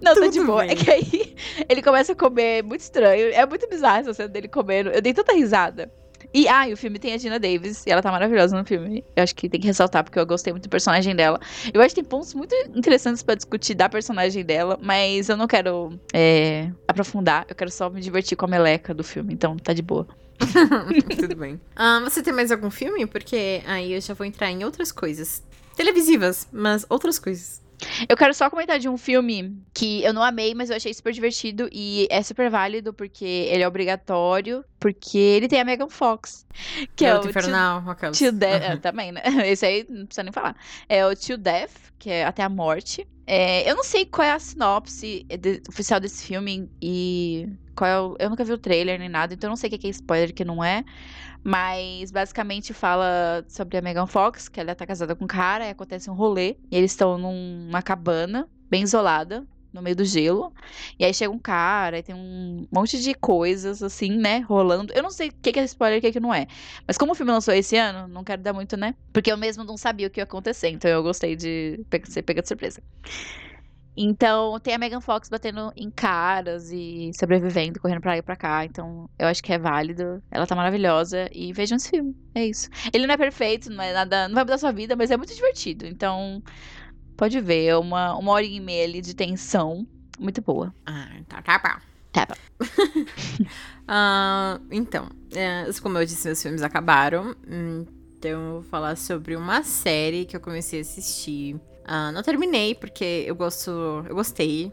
S2: Não, tá
S3: tudo
S2: de boa.
S3: bem.
S2: É que aí ele começa a comer muito estranho. É muito bizarro essa cena dele Eu dei tanta risada. E, ah, e o filme tem a Gina Davis, e ela tá maravilhosa no filme. Eu acho que tem que ressaltar, porque eu gostei muito do personagem dela. Eu acho que tem pontos muito interessantes pra discutir da personagem dela, mas eu não quero é, aprofundar. Eu quero só me divertir com a meleca do filme, então tá de boa.
S3: Tudo bem. Ah, você tem mais algum filme? Porque aí eu já vou entrar em outras coisas. Televisivas, mas outras coisas.
S2: Eu quero só comentar de um filme que eu não amei, mas eu achei super divertido e é super válido porque ele é obrigatório, porque ele tem a Megan Fox. Que é o
S3: Garota Infernal, aquelas.
S2: Tio Death.
S3: Aham.
S2: é, também, né? Esse aí não precisa nem falar. É o Tio Death, que é até a morte. É, eu não sei qual é a sinopse de- oficial desse filme e qual é o, Eu nunca vi o trailer nem nada, então eu não sei o que que é spoiler o que não é. Mas basicamente fala sobre a Megan Fox, que ela tá casada com um cara, e acontece um rolê. E eles estão numa cabana, bem isolada, no meio do gelo. E aí chega um cara, e tem um monte de coisas, assim, né, rolando. Eu não sei o que é spoiler e o que que não é. Mas como o filme lançou esse ano, não quero dar muito, né? Porque eu mesmo não sabia o que ia acontecer, então eu gostei de ser pega de surpresa. Então, tem a Megan Fox batendo em caras e sobrevivendo, correndo pra lá e pra cá. Então, eu acho que é válido. Ela tá maravilhosa. E vejam esse filme. É isso. Ele não é perfeito, não é nada. Não vai mudar sua vida, mas é muito divertido. Então, pode ver. É uma, uma hora e meia ali de tensão. Muito boa.
S3: Ah, tá, tá bom.
S2: Tá bom.
S3: Ah, então, é, como eu disse, meus filmes acabaram. Então, eu vou falar sobre uma série que eu comecei a assistir. Ah, não terminei, porque eu gosto. Eu gostei.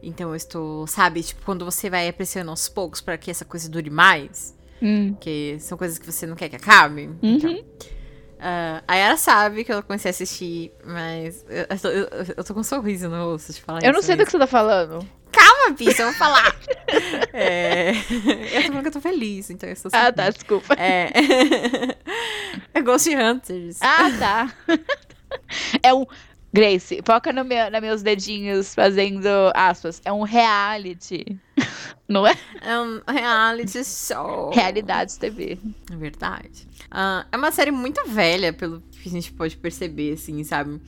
S3: Então eu estou, sabe, tipo, quando você vai apreciando aos poucos pra que essa coisa dure mais.
S2: Hum.
S3: Que são coisas que você não quer que acabe.
S2: Uhum.
S3: Então. ah, a Yara sabe que eu comecei a assistir, mas eu, eu eu- eu tô com um sorriso no rosto de falar
S2: Eu não
S3: isso
S2: sei do
S3: mesmo.
S2: que você tá falando.
S3: Calma, bicha, eu vou falar. é... Eu tô falando que eu tô feliz, então eu estou
S2: Ah, tá, desculpa.
S3: É. é Ghost Hunters.
S2: Ah, tá. É um. Grace, foca no meu, nos meus dedinhos fazendo aspas. É um reality. Não é?
S3: É um reality show.
S2: Realidades TV.
S3: É verdade. Ah, é uma série muito velha, pelo que a gente pode perceber, assim, sabe?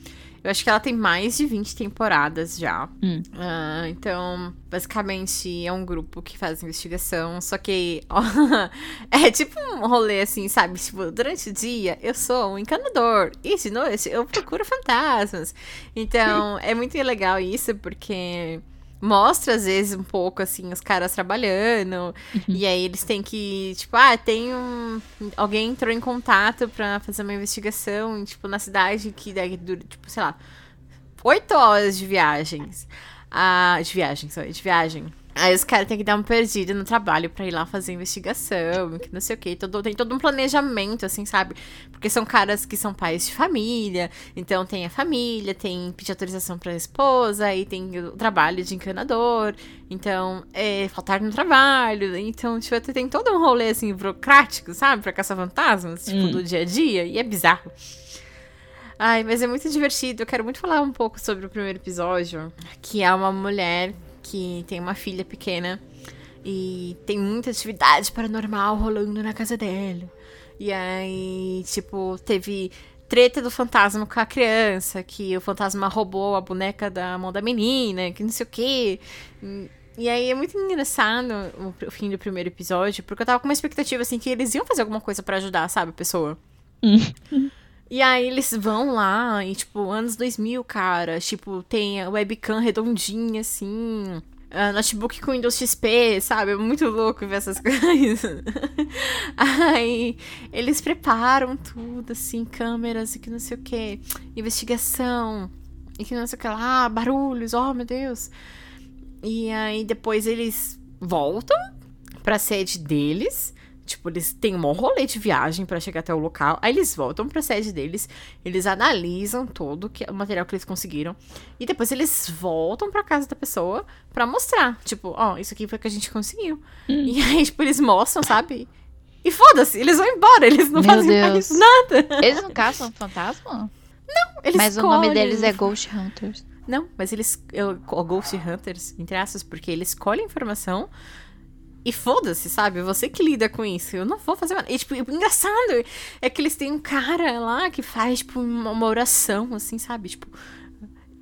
S3: Eu acho que ela tem mais de 20 temporadas já.
S2: Hum.
S3: Ah, então, basicamente, é um grupo que faz investigação. Só que ó, é tipo um rolê assim, sabe? Tipo, durante o dia eu sou um encanador. E de noite eu procuro fantasmas. Então, é muito legal isso, porque mostra às vezes um pouco assim os caras trabalhando. E aí eles têm que tipo ah tem um alguém entrou em contato pra fazer uma investigação tipo na cidade que daí dura tipo sei lá oito horas de viagens. Ah de viagem sorry, de viagem Aí os caras têm que dar uma perdida no trabalho pra ir lá fazer investigação, que não sei o que. Todo, tem todo um planejamento, assim, sabe? Porque são caras que são pais de família, então tem a família, tem pedir autorização pra esposa, aí tem o trabalho de encanador, então é faltar no trabalho, então, tipo, tem todo um rolê, assim, burocrático, sabe? Pra caçar fantasmas, tipo,
S2: Hum.
S3: do dia a dia, e é bizarro. Ai, mas é muito divertido. Eu quero muito falar um pouco sobre o primeiro episódio, que é uma mulher que tem uma filha pequena e tem muita atividade paranormal rolando na casa dela. E aí, tipo, teve treta do fantasma com a criança, que o fantasma roubou a boneca da mão da menina, que não sei o quê. E aí é muito engraçado o, fim do primeiro episódio, porque eu tava com uma expectativa assim que eles iam fazer alguma coisa pra ajudar, sabe, a pessoa. E aí eles vão lá, e tipo, anos 2000, cara, tipo, tem a webcam redondinha, assim, ah, notebook com Windows XP, sabe? É muito louco ver essas coisas. aí eles preparam tudo, assim, câmeras e que não sei o que, investigação, e que não sei o que lá, barulhos, oh meu Deus. E aí depois eles voltam pra sede deles. Tipo, eles têm um rolê de viagem pra chegar até o local. Aí eles voltam pra sede deles. Eles analisam todo que, o material que eles conseguiram. E depois eles voltam pra casa da pessoa pra mostrar. Tipo, ó, isso aqui foi o que a gente conseguiu. E aí, tipo, eles mostram, sabe? E foda-se, eles vão embora. Eles não
S2: Meu
S3: fazem
S2: Deus.
S3: mais nada.
S2: Eles não caçam fantasma?
S3: Eles
S2: Mas o nome deles é Ghost Hunters.
S3: Não, mas eles. Eu, Ghost Hunters, entre aspas, porque eles colhem informação e foda-se, sabe? Você que lida com isso. Eu não vou fazer nada. E, tipo, o engraçado é que eles têm um cara lá que faz, tipo, uma oração, assim, sabe? Tipo.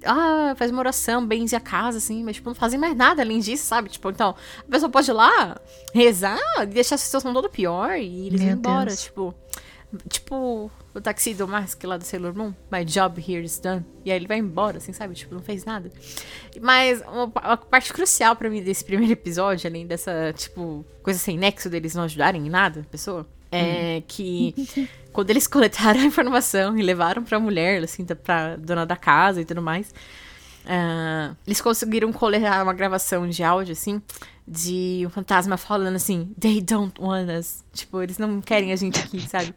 S3: Ah, faz uma oração, benze a casa, assim, mas, tipo, não fazem mais nada além disso, sabe? Tipo, então, a pessoa pode ir lá, rezar, e deixar a situação toda pior, e eles
S2: Meu
S3: vão embora,
S2: Deus.
S3: tipo. Tipo, o taxi do Mask lá do Sailor Moon, my job here is done. E aí ele vai embora, assim, sabe? Tipo, não fez nada. Mas uma, uma parte crucial pra mim desse primeiro episódio, além dessa, tipo, coisa sem nexo deles não ajudarem em nada a pessoa, é que quando eles coletaram a informação e levaram pra mulher, assim, pra dona da casa e tudo mais, ah, eles conseguiram coletar uma gravação de áudio, assim, de um fantasma falando assim, they don't want us. Tipo, eles não querem a gente aqui, sabe?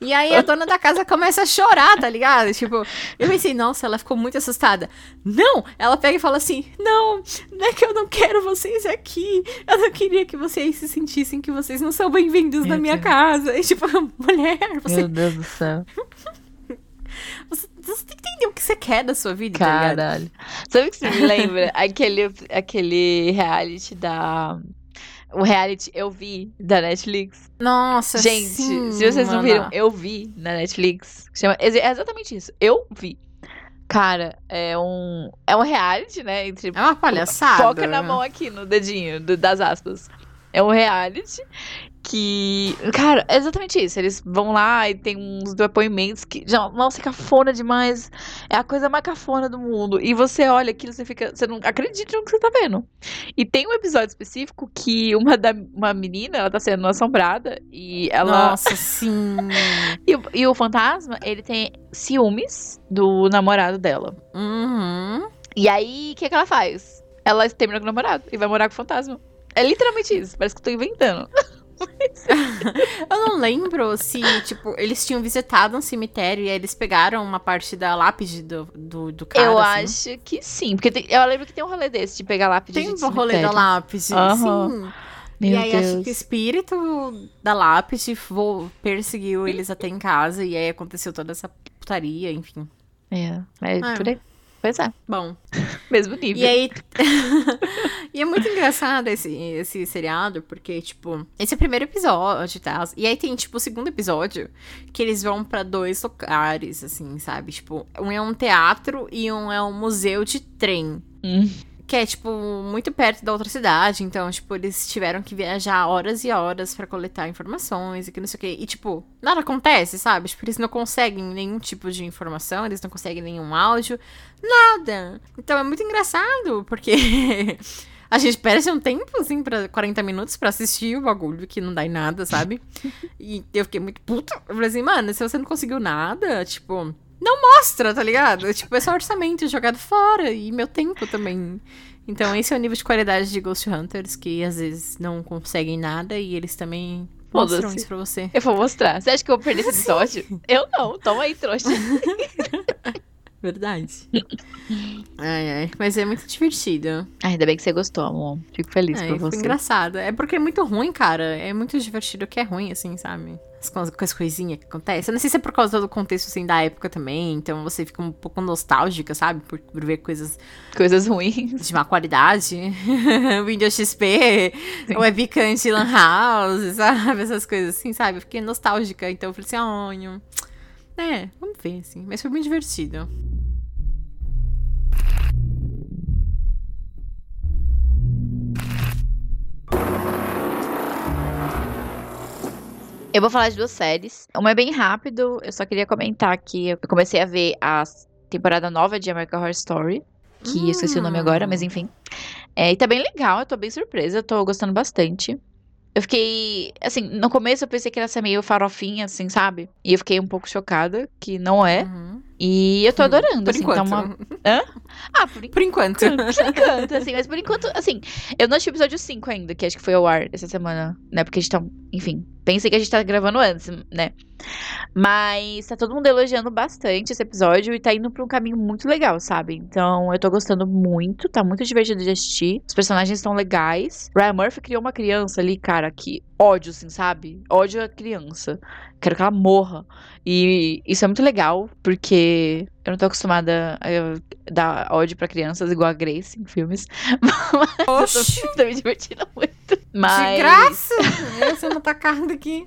S3: E aí a dona da casa começa a chorar, tá ligado? Tipo, eu pensei, nossa, ela ficou muito assustada. Não! Ela pega e fala assim: Não, não é que eu não quero vocês aqui. Eu não queria que vocês se sentissem que vocês não são bem-vindos na minha
S2: Deus.
S3: casa. E tipo, mulher, você,
S2: Meu Deus do céu.
S3: Você, você tem que entender o que você quer da sua vida, tá?
S2: Caralho. Sabe o que você me lembra? aquele, aquele reality da. O reality eu vi da Netflix.
S3: Nossa,
S2: Gente,
S3: sim,
S2: se vocês não viram, eu vi na Netflix. Chama, é exatamente isso. Eu vi. Cara, é um. É um reality, né? Entre
S3: É uma palhaçada.
S2: Foca na mão aqui, no dedinho do- das aspas. É um reality que. Cara, é exatamente isso. Eles vão lá e tem uns depoimentos que. Já, nossa, é cafona demais. É a coisa mais cafona do mundo. E você olha aquilo, você fica. Você não acredita no que você tá vendo. E tem um episódio específico que uma, da, uma menina, ela tá sendo assombrada e ela.
S3: Nossa, sim.
S2: E, o- e o fantasma, ele tem ciúmes do namorado dela.
S3: Uhum.
S2: E aí, o que, que ela faz? Ela termina com o namorado e vai morar com o fantasma. É literalmente isso. Parece que eu tô inventando.
S3: Eu não lembro se, tipo, eles tinham visitado um cemitério e aí eles pegaram uma parte da lápide do, do, do cara.
S2: eu
S3: assim.
S2: acho que sim. Porque tem- eu lembro que tem um rolê desse de pegar lápide
S3: Tem um rolê da
S2: cemitério.
S3: lápide,
S2: Aham.
S3: sim.
S2: Meu
S3: e aí
S2: Deus.
S3: acho que o espírito da lápide vo- perseguiu eles até em casa e aí aconteceu toda essa putaria, enfim.
S2: É, é
S3: É.
S2: por aí. Pois é,
S3: Bom,
S2: mesmo nível.
S3: E aí. e é muito engraçado esse, esse seriado, porque, tipo, esse é o primeiro episódio e tal. E aí tem, tipo, o segundo episódio, que eles vão pra dois lugares, assim, sabe? Tipo, um é um teatro e um é um museu de trem.
S2: Hum.
S3: Que é, tipo, muito perto da outra cidade. Então, tipo, eles tiveram que viajar horas e horas pra coletar informações e que não sei o quê. E, tipo, nada acontece, sabe? Tipo, eles não conseguem nenhum tipo de informação, eles não conseguem nenhum áudio, nada. Então é muito engraçado, porque a gente perde um tempo, assim, pra 40 minutos pra assistir o bagulho, que não dá em nada, sabe? E eu fiquei muito puta. Eu falei assim, mano, se você não conseguiu nada, tipo. Não mostra, tá ligado? Tipo, é só orçamento jogado fora e meu tempo também. Então, esse é o nível de qualidade de Ghost Hunters, que às vezes não conseguem nada e eles também mostram isso pra você.
S2: Eu vou mostrar. Você acha que eu vou perder esse episódio? eu não. Toma aí, trouxa.
S3: Verdade. ai, ai. Mas é muito divertido.
S2: Ah, ainda bem que você gostou, amor. Fico feliz
S3: É,
S2: por
S3: foi
S2: você.
S3: engraçado. É porque é muito ruim, cara. É muito divertido que é ruim, assim, sabe? As, co- com as coisinhas que acontecem. Eu não sei se é por causa do contexto, assim, da época também. Então você fica um pouco nostálgica, sabe? Por, por ver coisas
S2: Coisas ruins.
S3: de má qualidade. Windows XP,
S2: Sim.
S3: webcam de lan house, sabe? Essas coisas assim, sabe? Eu fiquei nostálgica. Então eu falei assim, olha... É, vamos ver, assim. Mas foi muito divertido.
S2: Eu vou falar de duas séries. Uma é bem rápido, eu só queria comentar que eu comecei a ver a temporada nova de American Horror Story. Que eu esqueci o nome agora, mas enfim. É, e tá bem legal, eu tô bem surpresa, eu tô gostando bastante. Eu fiquei, assim, no começo eu pensei que ia ser meio farofinha, assim, sabe? E eu fiquei um pouco chocada, que não é.
S3: Uhum.
S2: E eu tô adorando,
S3: Por
S2: assim,
S3: enquanto.
S2: tá uma... Ah, por
S3: Por enquanto.
S2: Por enquanto, assim, mas por enquanto, assim, eu não assisti o episódio 5 ainda, que acho que foi ao ar essa semana, né? Porque a gente tá, enfim, pensei que a gente tá gravando antes, né? Mas tá todo mundo elogiando bastante esse episódio e tá indo pra um caminho muito legal, sabe? Então eu tô gostando muito, tá muito divertido de assistir. Os personagens estão legais. Ryan Murphy criou uma criança ali, cara, que ódio, assim, sabe? Ódio a criança. Quero que ela morra. E isso é muito legal, porque eu não tô acostumada a dar ódio pra crianças igual a Grace em filmes. Mas
S3: Oxi,
S2: eu tô, tô me divertindo muito. Mas
S3: de graça! Eu sendo atacada aqui.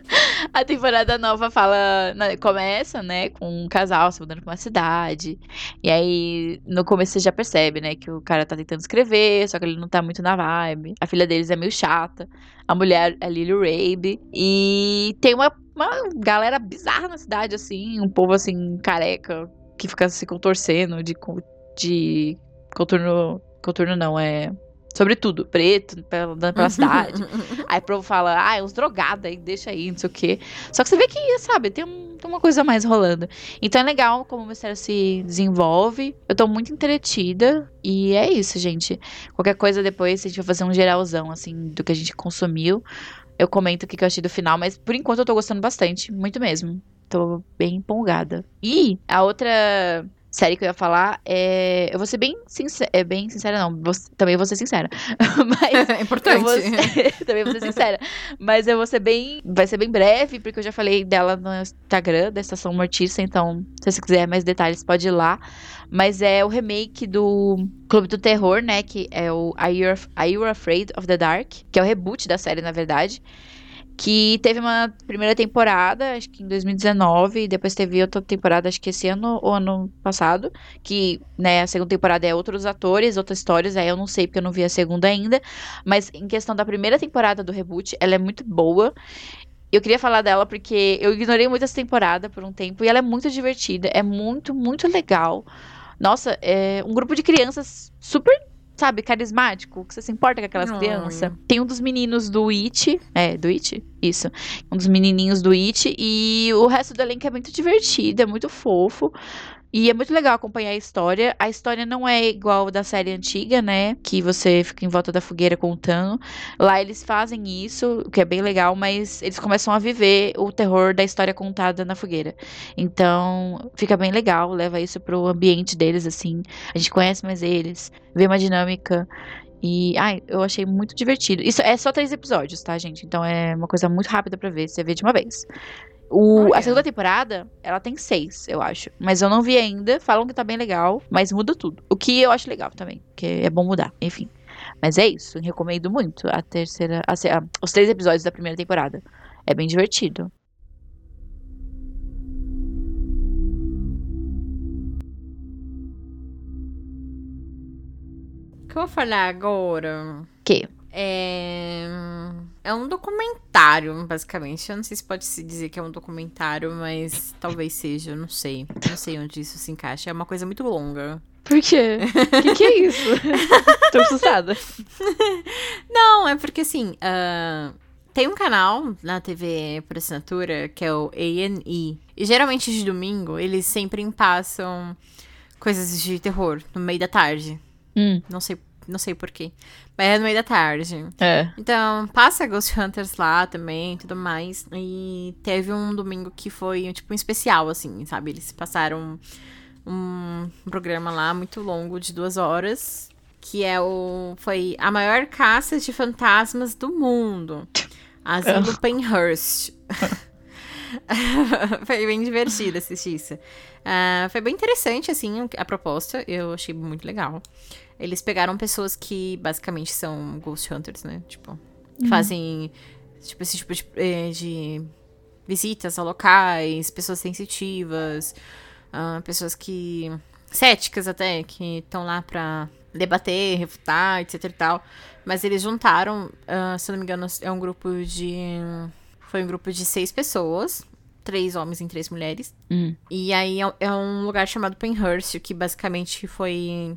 S2: a temporada nova fala. na- começa, né, com um casal se mudando pra uma cidade. E aí, no começo você já percebe, né, que o cara tá tentando escrever, só que ele não tá muito na vibe. A filha deles é meio chata. A mulher é Lily Rabe. E tem uma, uma galera bizarra na cidade, assim, um povo assim, careca, que fica se contorcendo de, de contorno. Contorno não, é. Sobretudo, preto, pela- andando pela cidade. Aí o povo fala, ah, é uns drogados aí, deixa aí, não sei o quê. Só que você vê que, sabe, tem um. tem uma coisa mais rolando. Então é legal como o mistério se desenvolve. Eu tô muito entretida. E é isso, gente. Qualquer coisa depois, a gente vai fazer um geralzão, assim, do que a gente consumiu. Eu comento o que eu achei do final, mas por enquanto eu tô gostando bastante. Muito mesmo. Tô bem empolgada. E a outra série que eu ia falar é. Eu vou ser bem sincera. É bem sincera, não. Vou, também vou ser sincera. Mas.
S3: É importante.
S2: Vou ser, também vou ser sincera. Mas eu vou ser bem. Vai ser bem breve, porque eu já falei dela no Instagram, da Estação Mortiça. Então, se você quiser mais detalhes, pode ir lá. Mas é o remake do Clube do Terror, né? Que é o Are You, Are you Afraid of the Dark? Que é o reboot da série, na verdade que teve uma primeira temporada, acho que em 2019, e depois teve outra temporada, acho que esse ano ou ano passado, que, né, a segunda temporada é outros atores, outras histórias, aí eu não sei porque eu não vi a segunda ainda, mas em questão da primeira temporada do reboot, ela é muito boa. Eu queria falar dela porque eu ignorei muito essa temporada por um tempo e ela é muito divertida, é muito, muito legal. Nossa, é um grupo de crianças super sabe, carismático, que você se importa com aquelas crianças. Tem um dos meninos do It, é, do It? Isso. Um dos menininhos do It, e o resto do elenco é muito divertido, é muito fofo. E é muito legal acompanhar a história. A história não é igual da série antiga, né? Que você fica em volta da fogueira contando. Lá eles fazem isso, o que é bem legal, mas eles começam a viver o terror da história contada na fogueira. Então, fica bem legal, leva isso pro ambiente deles, assim. A gente conhece mais eles, vê uma dinâmica. E, ai, eu achei muito divertido. Isso é só três episódios, tá, gente? Então é uma coisa muito rápida para ver, você vê de uma vez. O, a segunda temporada, ela tem seis, eu acho. Mas eu não vi ainda. Falam que tá bem legal, mas muda tudo. O que eu acho legal também, que é bom mudar, enfim. Mas é isso, recomendo muito a terceira, a, a, os três episódios da primeira temporada. É bem divertido.
S3: O que eu vou falar agora?
S2: Que?
S3: É... é um documentário, basicamente. Eu não sei se pode se dizer que é um documentário, mas talvez seja, eu não sei. Não sei onde isso se encaixa. É uma coisa muito longa.
S2: Por quê? O que, que, é isso? Tô assustada.
S3: Não, é porque assim. Uh, tem um canal na TV por assinatura que é o AE. E geralmente de domingo eles sempre passam coisas de terror no meio da tarde.
S2: Hum.
S3: Não sei não sei porquê. Mas é no meio da tarde.
S2: É.
S3: Então, passa Ghost Hunters lá também tudo mais. E teve um domingo que foi, tipo, um especial, assim, sabe? Eles passaram um, programa lá muito longo, de duas horas. Que é o. Foi a maior caça de fantasmas do mundo. Asilo. Penhurst. foi bem divertido assistir isso. Uh, foi bem interessante, assim, a proposta. Eu achei muito legal. Eles pegaram pessoas que basicamente são Ghost Hunters, né? Tipo, uhum. fazem tipo, esse tipo de, eh, de, visitas a locais, pessoas sensitivas, uh, pessoas que. céticas até, que estão lá pra debater, refutar, etc e tal. Mas eles juntaram, uh, se não me engano, é um grupo de. Foi um grupo de seis pessoas. Três homens e três mulheres.
S2: Uhum.
S3: E aí é, é um lugar chamado Penhurst, que basicamente foi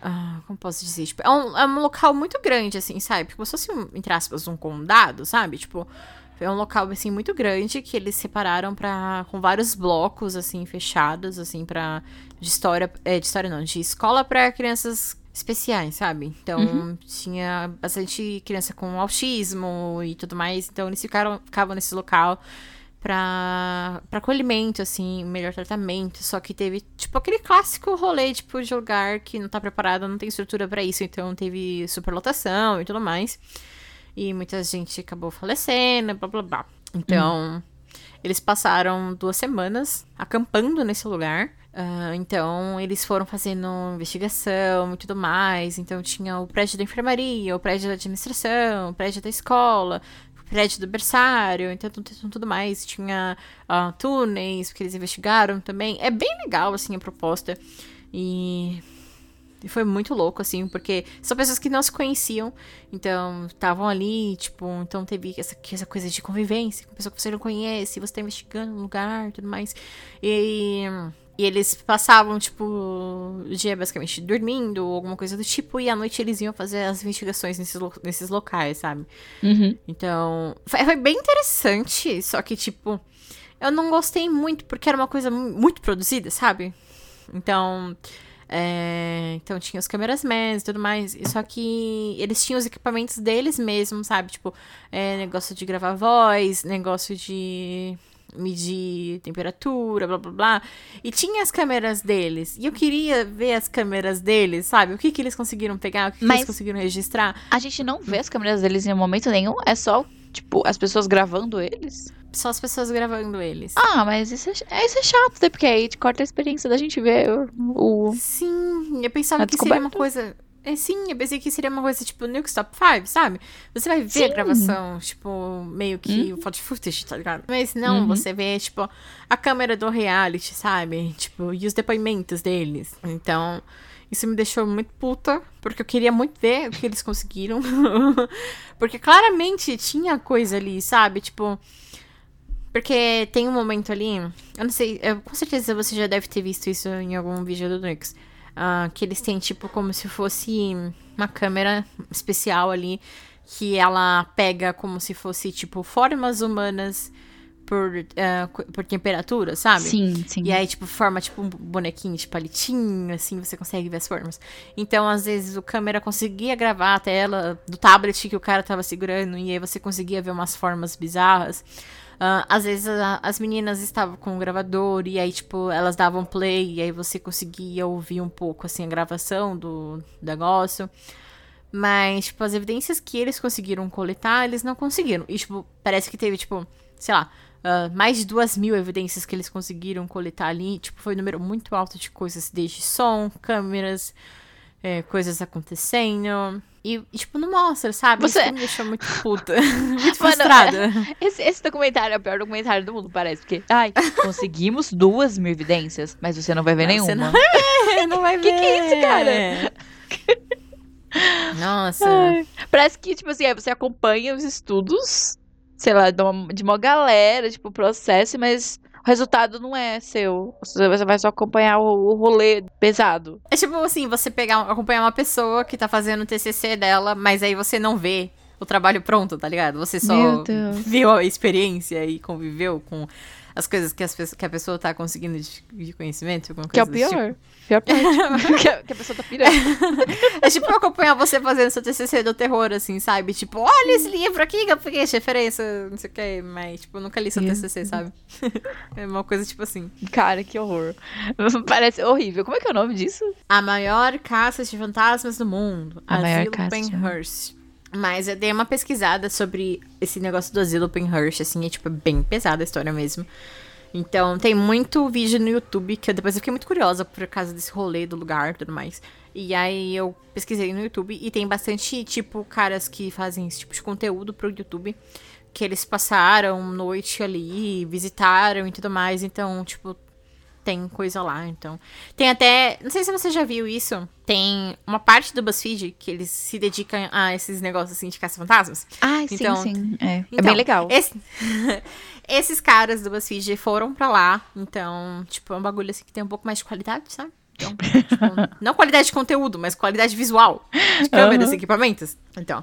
S3: ah, como posso dizer? Tipo, é um, é um local muito grande, assim, sabe? Como se fosse, um, entre aspas, um condado, sabe? Tipo, é um local, assim, muito grande que eles separaram para com vários blocos, assim, fechados, assim, para de história, é, de história não, de escola para crianças especiais, sabe? Então, uhum. tinha bastante criança com autismo e tudo mais, então eles ficaram, ficavam nesse local pra, pra acolhimento, assim, melhor tratamento. Só que teve, tipo, aquele clássico rolê, tipo, de lugar que não tá preparado, não tem estrutura para isso. Então teve superlotação e tudo mais. E muita gente acabou falecendo, blá blá blá. Então, hum. eles passaram duas semanas acampando nesse lugar. Uh, então, eles foram fazendo investigação e tudo mais. Então, tinha o prédio da enfermaria, o prédio da administração, o prédio da escola, prédio do berçário, então tudo mais. Tinha uh, túneis que eles investigaram também. É bem legal, assim, a proposta. E e foi muito louco, assim, porque são pessoas que não se conheciam, então estavam ali, tipo, então teve essa, essa coisa de convivência com pessoa que você não conhece, você tá investigando um lugar tudo mais. E e eles passavam, tipo, o dia basicamente dormindo ou alguma coisa do tipo, e à noite eles iam fazer as investigações nesses, lo nesses locais, sabe?
S2: Uhum.
S3: Então, foi, foi, bem interessante, só que, tipo, eu não gostei muito, porque era uma coisa mu- muito produzida, sabe? Então. é, então tinha as câmeras MES e tudo mais. Só que eles tinham os equipamentos deles mesmos, sabe? Tipo, é, negócio de gravar voz, negócio de medir temperatura, blá blá blá. E tinha as câmeras deles. E eu queria ver as câmeras deles, sabe? O que, que eles conseguiram pegar, o que, que eles conseguiram registrar.
S2: A gente não vê as câmeras deles em momento nenhum, é só, tipo, as pessoas gravando eles.
S3: Só as pessoas gravando eles.
S2: Ah, mas isso é, é- isso é chato, né? Porque aí te corta a experiência da gente ver o.
S3: Sim, eu pensava que seria uma coisa. É, sim, eu pensei que seria uma coisa tipo Nuke Stop 5, sabe? Você vai ver
S2: Sim.
S3: a gravação, tipo, meio que o foto footage, tá ligado? Mas não,
S2: Uhum.
S3: você vê, tipo, a câmera do reality, sabe? Tipo, e os depoimentos deles. Então, isso me deixou muito puta, porque eu queria muito ver o que eles conseguiram. porque claramente tinha coisa ali, sabe? Tipo. Porque tem um momento ali, eu não sei, eu- com certeza você já deve ter visto isso em algum vídeo do Nux. Ah, que eles têm, tipo, como se fosse uma câmera especial ali, que ela pega como se fosse, tipo, formas humanas por, co- por temperatura, sabe?
S2: Sim, sim.
S3: E aí, tipo, forma tipo um bonequinho de palitinho, assim, você consegue ver as formas. Então, às vezes, o câmera conseguia gravar a tela do tablet que o cara tava segurando, e aí você conseguia ver umas formas bizarras. Ah, às vezes a- as meninas estavam com o gravador e aí, tipo, elas davam play e aí você conseguia ouvir um pouco, assim, a gravação do negócio. Mas, tipo, as evidências que eles conseguiram coletar, eles não conseguiram. E, tipo, parece que teve, tipo, sei lá, ah, mais de duas mil evidências que eles conseguiram coletar ali. Tipo, foi um número muito alto de coisas, desde som, câmeras, é, coisas acontecendo. E, tipo, não mostra, sabe?
S2: Você-
S3: Isso me deixou muito puta. muito frustrada.
S2: Esse, esse documentário é o pior documentário do mundo, parece. Porque, ai, conseguimos duas mil evidências, mas você não vai ver
S3: Mas
S2: nenhuma.
S3: você não vai ver, não vai ver.
S2: Que que é isso, cara?
S3: Nossa.
S2: Ai, Parece que, tipo assim, você acompanha os estudos, sei lá, de uma, de uma galera, tipo, o processo, mas o resultado não é seu. Você vai só acompanhar o, o rolê pesado.
S3: É tipo assim, você pegar, acompanhar uma pessoa que tá fazendo o TCC dela, mas aí você não vê o trabalho pronto, tá ligado? Você só viu a experiência e conviveu com as coisas que, as, que a pessoa tá conseguindo de, de conhecimento. alguma
S2: Que é o
S3: coisa desse
S2: pior. Pior parte. que, a, que a pessoa tá pirando.
S3: tipo. É tipo eu acompanhar você fazendo seu TCC do terror, assim, sabe? Tipo, olha esse livro aqui que eu peguei de referência, não sei o que, mas, tipo, eu nunca li seu TCC, sabe? é uma coisa tipo assim.
S2: Cara, que horror. Parece horrível. Como é que é o nome disso?
S3: A maior caça de fantasmas do mundo.
S2: A maior
S3: Asilo
S2: caça de-
S3: Penhurst. Mas eu dei uma pesquisada sobre esse negócio do Asilo Penhurst, assim, é tipo bem pesada a história mesmo. Então tem muito vídeo no YouTube que eu depois eu fiquei muito curiosa por causa desse rolê do lugar e tudo mais. E aí eu pesquisei no YouTube e tem bastante, tipo, caras que fazem esse tipo de conteúdo pro YouTube. Que eles passaram noite ali, visitaram e tudo mais. Então, tipo, tem coisa lá, então. Tem até. Não sei se você já viu isso. Tem uma parte do BuzzFeed que eles se dedicam a esses negócios assim de caça-fantasmas.
S2: Sim,
S3: Então-
S2: sim. É, é
S3: Então,
S2: bem legal.
S3: esse- esses caras do BuzzFeed foram pra lá. Então, tipo, é um bagulho assim que tem um pouco mais de qualidade, sabe? Então, tipo, não qualidade de conteúdo, mas qualidade visual. De câmeras
S2: Aham.
S3: e equipamentos. Então,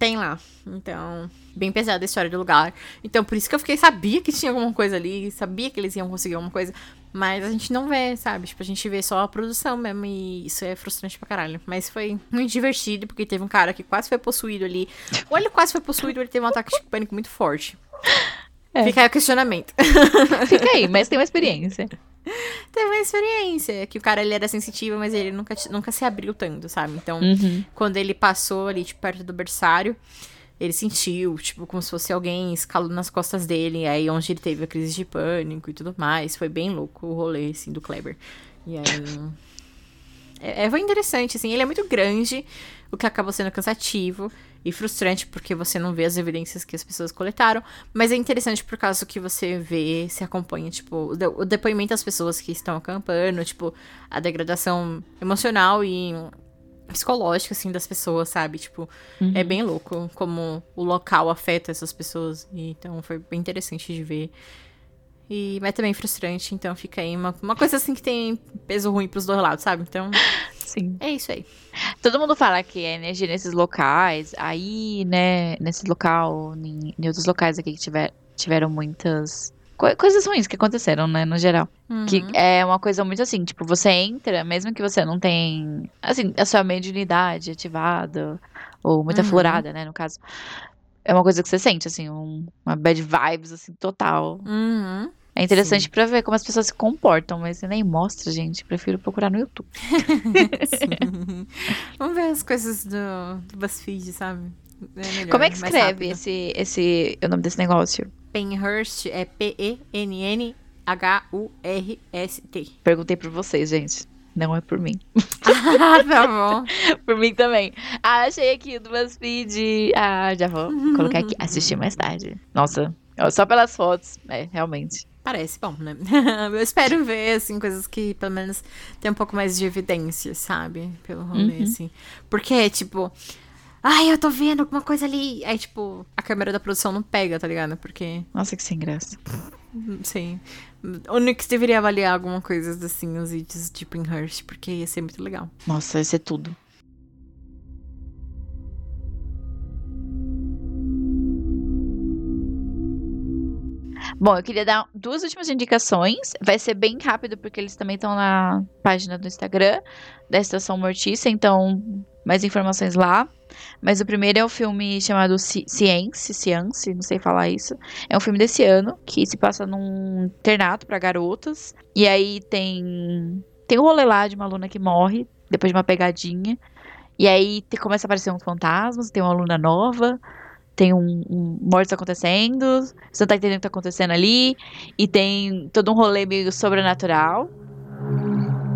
S3: tem lá. Então, bem pesada a história do lugar. Então, por isso que eu fiquei, sabia que tinha alguma coisa ali, sabia que eles iam conseguir alguma coisa. Mas a gente não vê, sabe? Tipo, a gente vê só a produção mesmo. E isso é frustrante pra caralho. Mas foi muito divertido, porque teve um cara que quase foi possuído ali. Ou ele quase foi possuído, ele teve um ataque de pânico muito forte.
S2: É.
S3: Fica aí o questionamento.
S2: Fica aí, mas tem uma experiência.
S3: Teve uma experiência que o cara ele era sensitivo, mas ele nunca, nunca se abriu tanto, sabe? Então,
S2: Uhum.
S3: quando ele passou ali, tipo, perto do berçário, ele sentiu, tipo, como se fosse alguém escalando nas costas dele. Aí, onde ele teve a crise de pânico e tudo mais. Foi bem louco o rolê, assim, do Kleber. E aí. É, é, foi interessante, assim. Ele é muito grande, o que acabou sendo cansativo e frustrante, porque você não vê as evidências que as pessoas coletaram. Mas é interessante por causa que você vê, se acompanha, tipo, o depoimento das pessoas que estão acampando, tipo, a degradação emocional e psicológica, assim, das pessoas, sabe? Tipo, é bem louco como o local afeta essas pessoas. E, então, foi bem interessante de ver. E, mas também frustrante, então fica aí uma, uma coisa assim que tem peso ruim pros dois lados, sabe? Então,
S2: Sim.
S3: é isso aí.
S2: Todo mundo fala que a energia nesses locais, aí, né, nesse local, em, em outros locais aqui que tiver, tiveram muitas coisas ruins que aconteceram, né, no geral. Que
S3: Uhum.
S2: é uma coisa muito assim, tipo, você entra, mesmo que você não tem, assim, a sua mediunidade ativada, ou muita
S3: Uhum.
S2: florada, né, no caso. É uma coisa que você sente, assim, um- uma bad vibes, assim, total.
S3: Uhum.
S2: É interessante pra ver como as pessoas se comportam, mas nem mostra, gente. Prefiro procurar no YouTube.
S3: Vamos ver as coisas do, do BuzzFeed, sabe? É melhor,
S2: como é que escreve esse, esse, o nome desse negócio?
S3: Penhurst é P-E-N-N-H-U-R-S-T.
S2: Perguntei por vocês, gente. Não é por mim.
S3: ah, tá bom.
S2: por mim também. Ah, achei aqui do BuzzFeed. Ah, já vou colocar aqui. Assistir mais tarde. Nossa, só pelas fotos. É, realmente.
S3: Parece bom, né? Eu espero ver, assim, coisas que pelo menos tem um pouco mais de evidência, sabe? Pelo rolê,
S2: Uhum.
S3: assim. Porque, tipo, ai, eu tô vendo alguma coisa ali. Aí, tipo, a câmera da produção não pega, tá ligado? Porque,
S2: Nossa, que sem graça.
S3: sei. O Nix deveria avaliar alguma coisa assim, os vídeos de Pinhurst, porque ia ser muito legal.
S2: Nossa, isso é tudo. Bom, eu queria dar duas últimas indicações. Vai ser bem rápido, porque eles também estão na página do Instagram da Estação Mortícia, então mais informações lá. Mas o primeiro é o filme chamado Ci- Cience, Cience, não sei falar isso. É um filme desse ano, que se passa num internato pra garotas. E aí tem. Tem um rolê lá de uma aluna que morre, depois de uma pegadinha. E aí te- começa a aparecer uns fantasmas, tem uma aluna nova, tem um, um mortes acontecendo, você não tá entendendo o que tá acontecendo ali, e tem todo um rolê meio sobrenatural.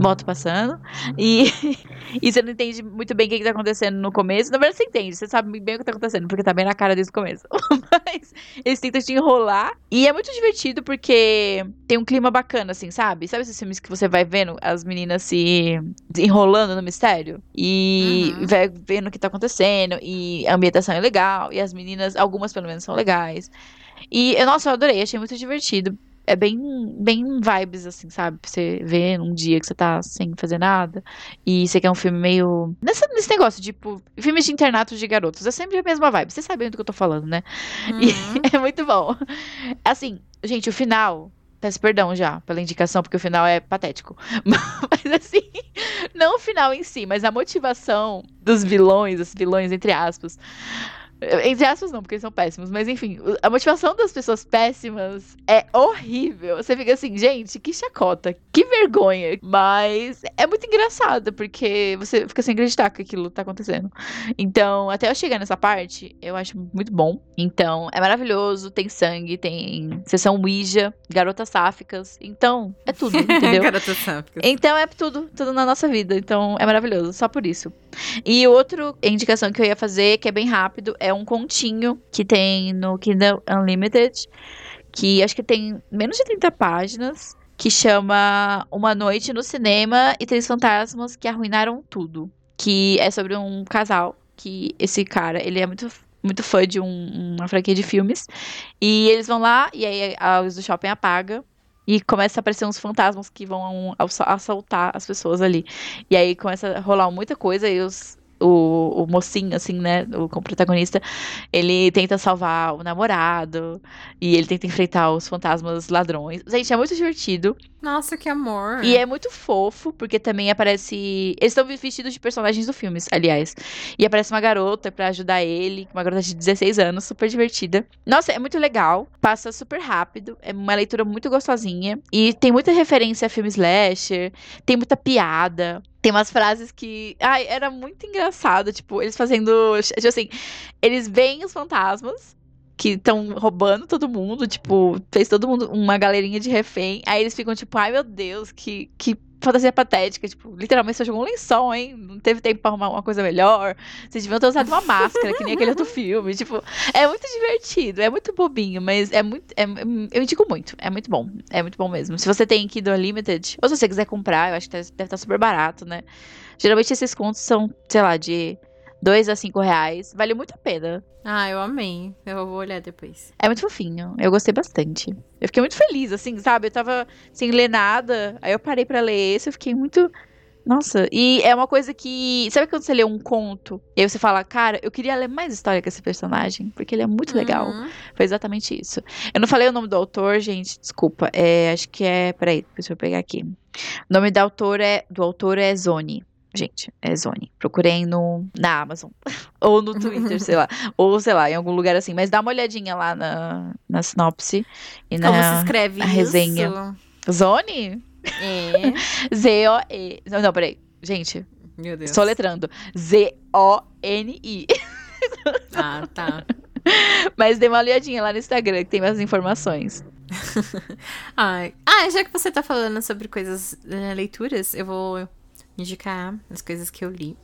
S2: Moto passando. E, e você não entende muito bem o que, que tá acontecendo no começo. Na verdade, você entende, você sabe bem o que tá acontecendo, porque tá bem na cara desde o começo. Mas eles tentam te enrolar. E é muito divertido porque tem um clima bacana, assim, sabe? Sabe esses filmes que você vai vendo as meninas se enrolando no mistério? E
S3: Uhum.
S2: vai vendo o que tá acontecendo. E a ambientação é legal. E as meninas, algumas pelo menos, são legais. E, nossa, eu adorei, achei muito divertido. É bem, bem vibes, assim, sabe? Pra você ver num dia que você tá sem fazer nada. E você quer um filme meio. Nessa, nesse negócio, tipo, filmes de internato de garotos. É sempre a mesma vibe. Vocês sabem do que eu tô falando, né? E
S3: Uhum.
S2: é muito bom. Assim, gente, o final. Peço perdão já pela indicação, porque o final é patético. Mas assim, não o final em si, mas a motivação dos vilões, os vilões, entre aspas. Entre aspas, não, porque eles são péssimos. Mas enfim, a motivação das pessoas péssimas é horrível. Você fica assim, gente, que chacota, que vergonha. Mas é muito engraçado, porque você fica sem acreditar que aquilo tá acontecendo. Então, até eu chegar nessa parte, eu acho muito bom. Então, é maravilhoso. Tem sangue, tem sessão Ouija, garotas sáficas. Então, é tudo, entendeu?
S3: Garota sáfica.
S2: Então é tudo, tudo na nossa vida. Então é maravilhoso, só por isso. E outra indicação que eu ia fazer, que é bem rápido, é um continho que tem no Kindle Unlimited, que acho que tem menos de 30 páginas, que chama Uma Noite no Cinema e Três Fantasmas que Arruinaram Tudo. Que é sobre um casal, que esse cara, ele é muito muito fã de um- uma franquia de filmes. E eles vão lá, e aí a luz do shopping apaga. E começa a aparecer uns fantasmas que vão assa- assaltar as pessoas ali. E aí começa a rolar muita coisa e os, o, o mocinho, assim, né? O, protagonista, ele tenta salvar o namorado. E ele tenta enfrentar os fantasmas ladrões. Gente, é muito divertido.
S3: Nossa, que amor.
S2: E é muito fofo, porque também aparece. Eles estão vestidos de personagens do filme, aliás. E aparece uma garota pra ajudar ele, uma garota de 16 anos, super divertida. Nossa, é muito legal. Passa super rápido. É uma leitura muito gostosinha. E tem muita referência a filme slasher. Tem muita piada. Tem umas frases que. Ai, era muito engraçado. Tipo, eles fazendo. Tipo assim, eles veem os fantasmas que estão roubando todo mundo, tipo, fez todo mundo uma galerinha de refém. Aí eles ficam tipo, ai meu Deus, que, que fantasia patética. Tipo, literalmente você jogou um lençol, hein? Não teve tempo pra arrumar uma coisa melhor. Vocês deviam ter usado uma máscara, que nem aquele outro filme. Tipo, é muito divertido, é muito bobinho, mas é muito. é- eu indico muito, é muito bom. É muito bom mesmo. Se você tem Kindle Unlimited, ou se você quiser comprar, eu acho que deve estar super barato, né? Geralmente esses contos são, sei lá, de 2 a 5 reais. Vale muito a pena.
S3: Ah, eu amei. Eu vou olhar depois.
S2: É muito fofinho. Eu gostei bastante. Eu fiquei muito feliz, assim, sabe? Eu tava sem ler nada. Aí eu parei pra ler esse. Eu fiquei muito. Nossa, e é uma coisa que. Sabe quando você lê um conto e aí você fala, cara, eu queria ler mais história com esse personagem, porque ele é muito legal.
S3: Uhum.
S2: Foi exatamente isso. Eu não falei o nome do autor, gente, desculpa. É, acho que é. Peraí, deixa eu pegar aqui. O nome do autor é, do autor é Zone. Gente, é Zone. Procurei no, na Amazon. Ou no Twitter, sei lá. Ou, sei lá, em algum lugar assim. Mas dá uma olhadinha lá na, na sinopse. E
S3: Como
S2: na
S3: se escreve
S2: a
S3: isso?
S2: resenha. Zone?
S3: É.
S2: Z-O-E. Não, não, peraí. Gente,
S3: Meu Deus.
S2: soletrando. Z-O-N-I.
S3: Ah, tá.
S2: Mas dê uma olhadinha lá no Instagram que tem mais informações.
S3: Ai. Ah, já que você tá falando sobre coisas, eh, leituras, eu vou indicar as coisas que eu li.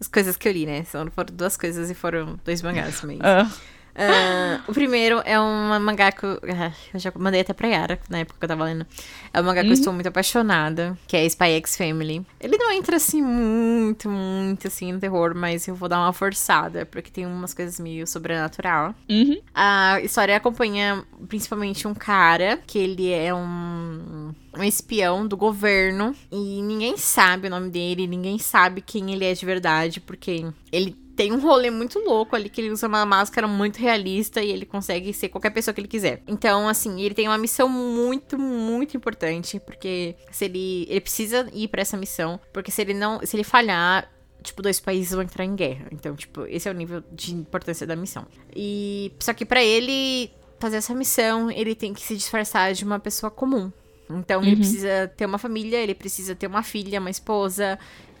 S3: As coisas que eu li, né? São, foram duas coisas e foram dois mangás também.
S2: Ah.
S3: Ah, o primeiro é um mangá que eu, ah, eu já mandei até pra Yara, na época que eu tava lendo. É um mangá que eu estou muito apaixonada, que é Spy X Family. Ele não entra assim muito, muito assim no terror, mas eu vou dar uma forçada, porque tem umas coisas meio sobrenatural.
S2: Uhum.
S3: A história acompanha principalmente um cara que ele é um, um espião do governo e ninguém sabe o nome dele, ninguém sabe quem ele é de verdade, porque ele tem um rolê muito louco ali que ele usa uma máscara muito realista e ele consegue ser qualquer pessoa que ele quiser. Então, assim, ele tem uma missão muito, muito importante, porque se ele ele precisa ir pra essa missão, porque se ele não, se ele falhar, tipo, dois países vão entrar em guerra. Então, tipo, esse é o nível de importância da missão. E só que pra ele fazer essa missão, ele tem que se disfarçar de uma pessoa comum. Então, ele
S2: Uhum.
S3: precisa ter uma família, ele precisa ter uma filha, uma esposa,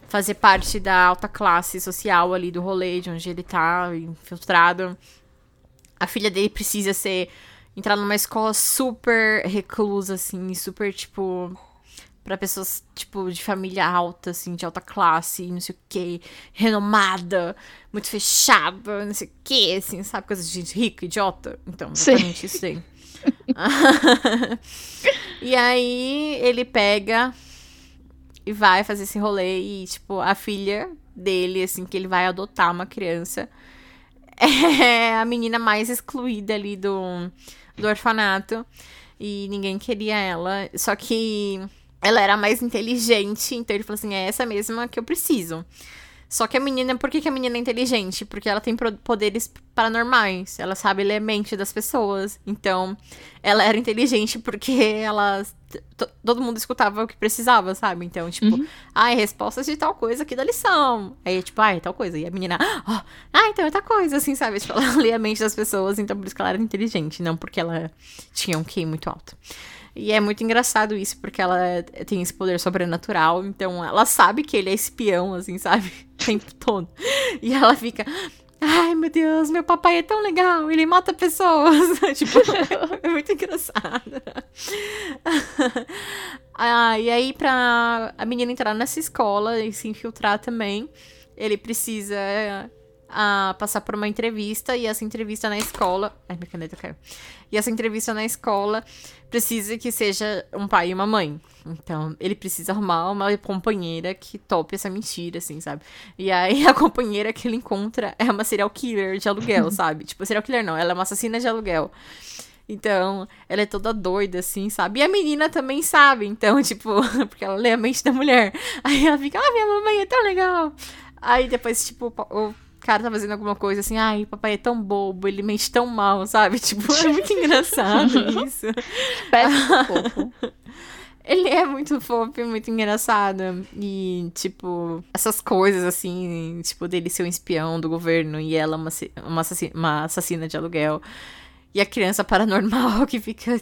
S3: fazer parte da alta classe social ali do rolê, de onde ele tá infiltrado. A filha dele precisa ser entrar numa escola super reclusa assim, super tipo Pra pessoas, tipo, de família alta, assim, de alta classe, não sei o quê, renomada, muito fechada, não sei o quê, assim, sabe? Coisa de gente rica, idiota. Então,
S2: Sim.
S3: exatamente isso aí. e aí, ele pega e vai fazer esse rolê e, tipo, a filha dele, assim, que ele vai adotar uma criança, é a menina mais excluída ali do, do orfanato. E ninguém queria ela. Só que ela era mais inteligente, então ele falou assim: é essa mesma que eu preciso. Só que a menina, por que, que a menina é inteligente? Porque ela tem poderes paranormais. Ela sabe ler a mente das pessoas. Então, ela era inteligente porque ela. to- Todo mundo escutava o que precisava, sabe? Então, tipo, ai, respostas de tal coisa aqui da lição. Aí, tipo, ai, tal coisa. E a menina, ó, ah, então é tal coisa, assim, sabe? Tipo, ela lia a mente das pessoas, então por isso que ela era inteligente, não porque ela tinha um QI muito alto. E é muito engraçado isso, porque ela tem esse poder sobrenatural, então ela sabe que ele é espião, assim, sabe? O tempo todo. E ela fica. Ai, meu Deus, meu papai é tão legal, ele mata pessoas. tipo, é muito engraçado. ah, e aí, pra a menina entrar nessa escola e se infiltrar também, ele precisa ah, passar por uma entrevista, e essa entrevista na escola. Ai, minha caneta caiu. E essa entrevista na escola precisa que seja um pai e uma mãe. Então, ele precisa arrumar uma companheira que tope essa mentira, assim, sabe? E aí, a companheira que ele encontra é uma serial killer de aluguel, sabe? Tipo, serial killer não, ela é uma assassina de aluguel. Então, ela é toda doida, assim, sabe? E a menina também sabe, então, tipo, porque ela lê a mente da mulher. Aí ela fica, ah, minha mamãe é tão legal. Aí depois, tipo, o cara tá fazendo alguma coisa assim, ai, papai é tão bobo, ele mente tão mal, sabe? Tipo, é muito engraçado isso.
S2: Um fofo.
S3: Ele é muito fofo e muito engraçado. E, tipo, essas coisas, assim, tipo, dele ser um espião do governo e ela uma, uma, assassina, uma assassina de aluguel. E a criança paranormal que fica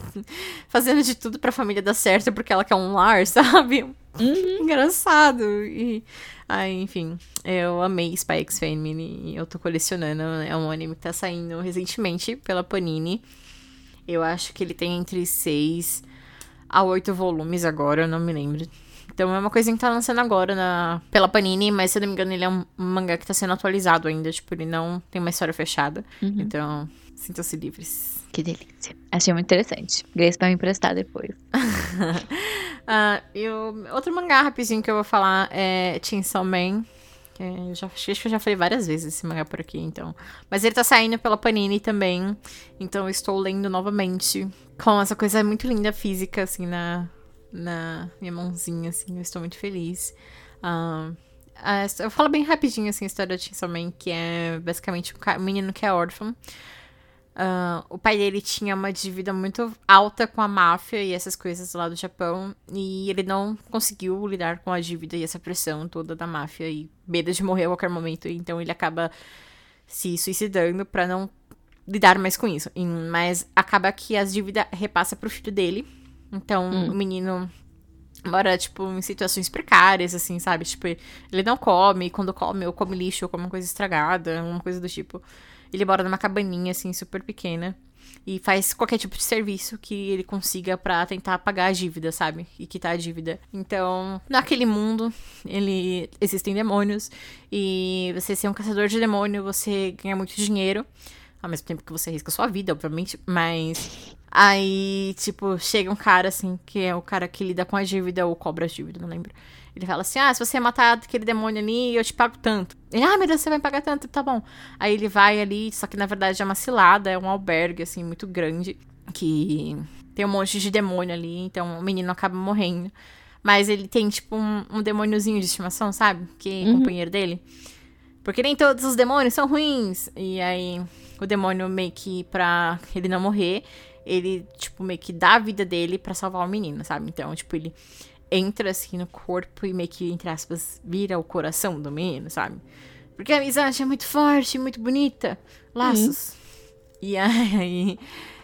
S3: fazendo de tudo pra família dar certo porque ela quer um lar, sabe? Engraçado. E, aí, enfim, eu amei Spy X Family e eu tô colecionando. É um anime que tá saindo recentemente pela Panini. Eu acho que ele tem entre seis a oito volumes agora, eu não me lembro. Então é uma coisa que tá lançando agora na, pela Panini, mas se eu não me engano, ele é um mangá que tá sendo atualizado ainda. Tipo, ele não tem uma história fechada.
S2: Uhum.
S3: Então, sintam-se livres.
S2: Que delícia. Achei muito interessante. Grace vai me emprestar depois.
S3: Ah, e o outro mangá rapidinho que eu vou falar é Chainsaw Man. Eu já, acho que eu já falei várias vezes esse mangá por aqui, então. Mas ele tá saindo pela Panini também. Então eu estou lendo novamente. Com essa coisa muito linda física, assim, na, na minha mãozinha, assim. Eu estou muito feliz. Ah, a his- eu falo bem rapidinho assim a história de Chainsaw Man, que é basicamente ca- um menino que é órfão. Ah, o pai dele tinha uma dívida muito alta com a máfia e essas coisas lá do Japão. E ele não conseguiu lidar com a dívida e essa pressão toda da máfia e medo de morrer a qualquer momento. Então ele acaba se suicidando pra não lidar mais com isso. Mas acaba que as dívidas repassa pro filho dele. Então o menino mora, tipo, em situações precárias, assim, sabe? Tipo, ele não come, quando come, ou come lixo, ou come coisa estragada, alguma coisa do tipo. Ele mora numa cabaninha, assim, super pequena. E faz qualquer tipo de serviço que ele consiga pra tentar pagar a dívida, sabe? E quitar a dívida. Então, naquele mundo, ele existem demônios. E você ser um caçador de demônio, você ganha muito dinheiro. Ao mesmo tempo que você arrisca sua vida, obviamente. Mas. Aí, tipo, chega um cara, assim, que é o cara que lida com a dívida ou cobra a dívida, não lembro. Ele fala assim: Ah, se você matar aquele demônio ali, eu te pago tanto. Ele, ah, meu Deus, você vai pagar tanto, tá bom. Aí ele vai ali, só que na verdade é uma cilada, é um albergue, assim, muito grande. Que tem um monte de demônio ali, então o menino acaba morrendo. Mas ele tem, tipo, um, um demôniozinho de estimação, sabe? Que é companheiro dele. Porque nem todos os demônios são ruins. E aí, o demônio meio que, pra ele não morrer, ele, tipo, meio que dá a vida dele pra salvar o menino, sabe? Então, tipo, ele entra assim no corpo e meio que, entre aspas, vira o coração do menino, sabe? Porque a amizade é muito forte, muito bonita. Laços. E aí.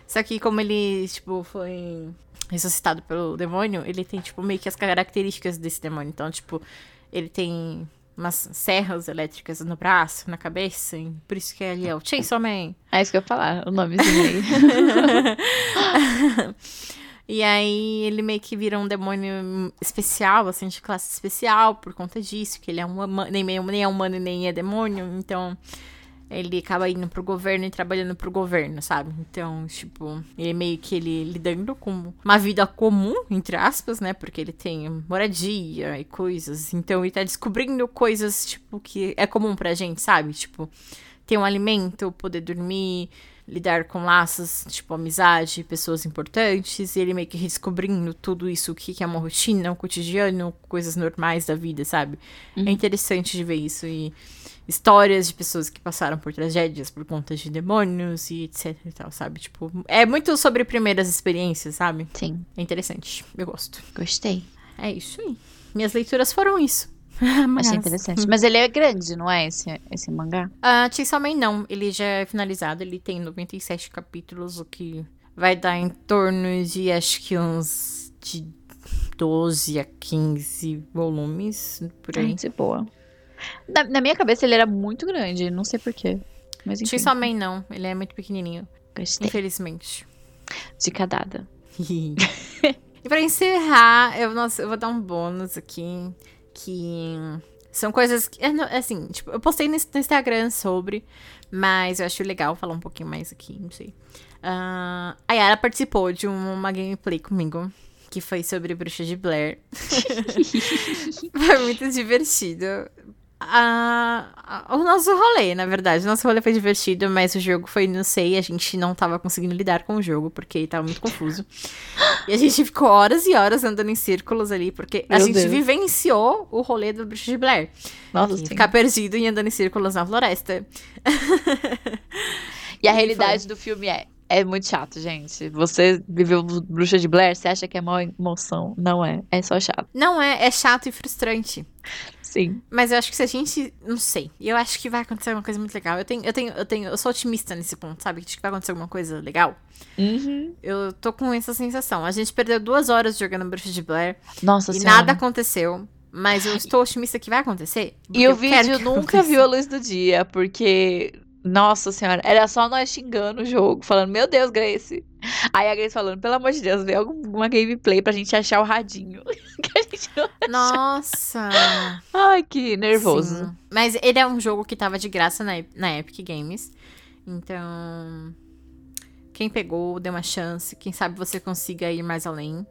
S3: Só que como ele, tipo, foi ressuscitado pelo demônio, ele tem, tipo, meio que as características desse demônio. Então, tipo, ele tem umas serras elétricas no braço, na cabeça. E por isso que ele é o Chainsaw Man.
S2: É isso que eu ia falar, o nomezinho aí.
S3: E aí ele meio que vira um demônio especial, assim, de classe especial por conta disso, que ele é um nem, nem é humano nem é demônio, então ele acaba indo pro governo e trabalhando pro governo, sabe? Então, tipo, ele meio que ele lidando com uma vida comum, entre aspas, né? Porque ele tem moradia e coisas. Então ele tá descobrindo coisas, tipo, que é comum pra gente, sabe? Tipo, ter um alimento, poder dormir, lidar com laços, tipo amizade, pessoas importantes, e ele meio que redescobrindo tudo isso, o que é uma rotina, um cotidiano, coisas normais da vida, sabe? É interessante de ver isso e histórias de pessoas que passaram por tragédias por conta de demônios e etc e tal, sabe? Tipo, é muito sobre primeiras experiências, sabe?
S2: Sim,
S3: É interessante, eu gosto.
S2: gostei.
S3: É isso aí. Minhas leituras foram isso. Mas...
S2: Achei interessante. Mas ele é grande, não é, esse, esse mangá?
S3: Ah, Chainsaw não, ele já é finalizado, ele tem 97 capítulos, o que vai dar em torno de acho que uns de 12 a 15 volumes, por aí.
S2: Ai, de boa. Na, na minha cabeça ele era muito grande, não sei porquê. Mas enfim,
S3: Chainsaw Man não, ele é muito pequenininho,
S2: gostei.
S3: infelizmente.
S2: Dica dada.
S3: e pra encerrar, eu, nossa, eu vou dar um bônus aqui, que são coisas que, é, não, assim, tipo, eu postei no, Instagram sobre, mas eu acho legal falar um pouquinho mais aqui, não sei. Ah, a Yara participou de uma gameplay comigo, que foi sobre Bruxa de Blair. foi muito divertido. Ah, o nosso rolê, na verdade. O nosso rolê foi divertido, mas o jogo foi, não sei, a gente não tava conseguindo lidar com o jogo, porque tava muito confuso. e a gente ficou horas e horas andando em círculos ali, porque a
S2: Meu
S3: gente
S2: Deus.
S3: vivenciou o rolê do Bruxa de Blair.
S2: Nossa,
S3: ficar perdido e andando em círculos na floresta.
S2: E a realidade do filme é. É muito chato, gente. Você viveu Bruxa de Blair, você acha que é maior emoção. Não é. É só chato.
S3: Não é, é chato e frustrante.
S2: Sim.
S3: Mas eu acho que se a gente. Não sei. Eu acho que vai acontecer uma coisa muito legal. Eu tenho, eu tenho, eu tenho. Eu sou otimista nesse ponto, sabe? Acho que vai acontecer alguma coisa legal.
S2: Uhum.
S3: Eu tô com essa sensação. A gente perdeu duas horas jogando Bruxa de Blair
S2: Nossa
S3: e
S2: senhora.
S3: nada aconteceu. Mas eu estou otimista que vai acontecer.
S2: E o vídeo nunca viu a luz do dia, porque. Nossa senhora, era só nós xingando o jogo, falando, meu Deus, Grace. Aí a Grace falando, pelo amor de Deus, vê alguma gameplay pra gente achar o radinho. que a gente não...
S3: Nossa!
S2: Ai, que nervoso.
S3: Sim. Mas ele é um jogo que tava de graça na, na Epic Games. Então. Quem pegou, dê uma chance. Quem sabe você consiga ir mais além.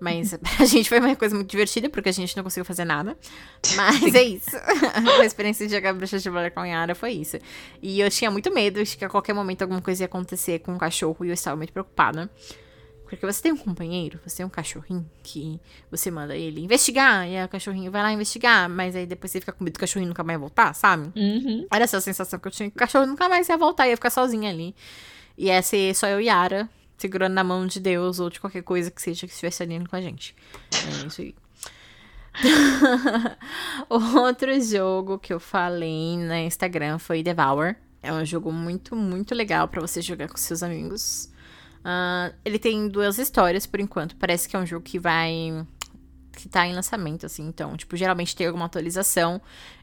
S3: Mas pra gente foi uma coisa muito divertida, porque a gente não conseguiu fazer nada. Mas é isso. a experiência de jogar Bruxa de Blair com a Yara foi isso. E eu tinha muito medo de que a qualquer momento alguma coisa ia acontecer com o cachorro e eu estava muito preocupada Porque você tem um companheiro, você tem um cachorrinho que você manda ele investigar, e aí o cachorrinho vai lá investigar, mas aí depois você fica com medo do cachorrinho nunca mais voltar, sabe?
S2: Uhum.
S3: Era essa sensação que eu tinha, que o cachorro nunca mais ia voltar, ia ficar sozinha ali. E ia ser só eu e Yara, segurando na mão de Deus ou de qualquer coisa que seja que estivesse ali com a gente. É isso aí. Outro jogo que eu falei no Instagram foi Devour. É um jogo muito, muito legal pra você jogar com seus amigos. Ah, ele tem duas histórias por enquanto. Parece que é um jogo que vai. que tá em lançamento, assim. Então, tipo, geralmente tem alguma atualização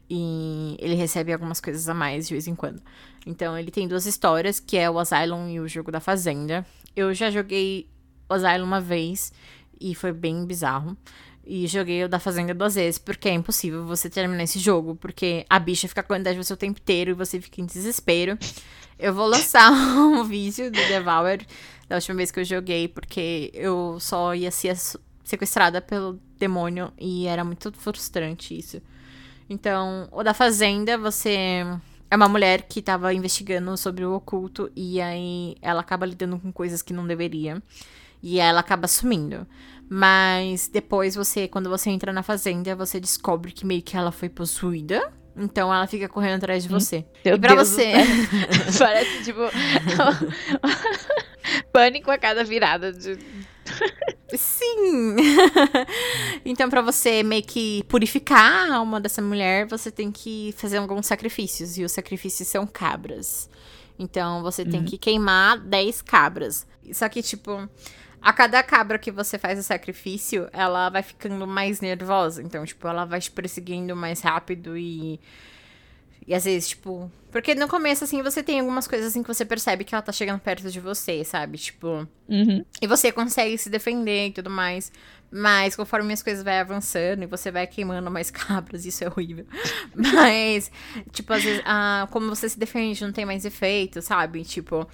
S3: e ele recebe algumas coisas a mais de vez em quando. Então, ele tem duas histórias, que é o Asylum e o jogo da Fazenda. Eu já joguei Asylum uma vez e foi bem bizarro. E joguei o da Fazenda duas vezes, porque é impossível você terminar esse jogo, porque a bicha fica correndo de você o tempo inteiro e você fica em desespero. Eu vou lançar um vídeo do Devour da última vez que eu joguei, porque eu só ia ser sequestrada pelo demônio e era muito frustrante isso. Então, o da Fazenda, você é uma mulher que tava investigando sobre o oculto e aí ela acaba lidando com coisas que não deveria. E ela acaba sumindo. Mas depois você, quando você entra na fazenda, você descobre que meio que ela foi possuída. Então ela fica correndo atrás de você.
S2: Meu
S3: e pra
S2: Deus
S3: você.
S2: Parece, tipo. Pânico a cada virada. De...
S3: Sim! então, pra você meio que purificar a alma dessa mulher, você tem que fazer alguns sacrifícios. E os sacrifícios são cabras. Então, você tem que queimar 10 cabras. Só que, tipo, a cada cabra que você faz o sacrifício, ela vai ficando mais nervosa. Então, tipo, ela vai te perseguindo mais rápido e. E às vezes, tipo. Porque no começo, assim, você tem algumas coisas assim que você percebe que ela tá chegando perto de você, sabe? Tipo.
S2: Uhum.
S3: E você consegue se defender e tudo mais. Mas conforme as coisas vai avançando e você vai queimando mais cabras, isso é horrível. Mas, tipo, às vezes, ah, como você se defende, não tem mais efeito, sabe? Tipo.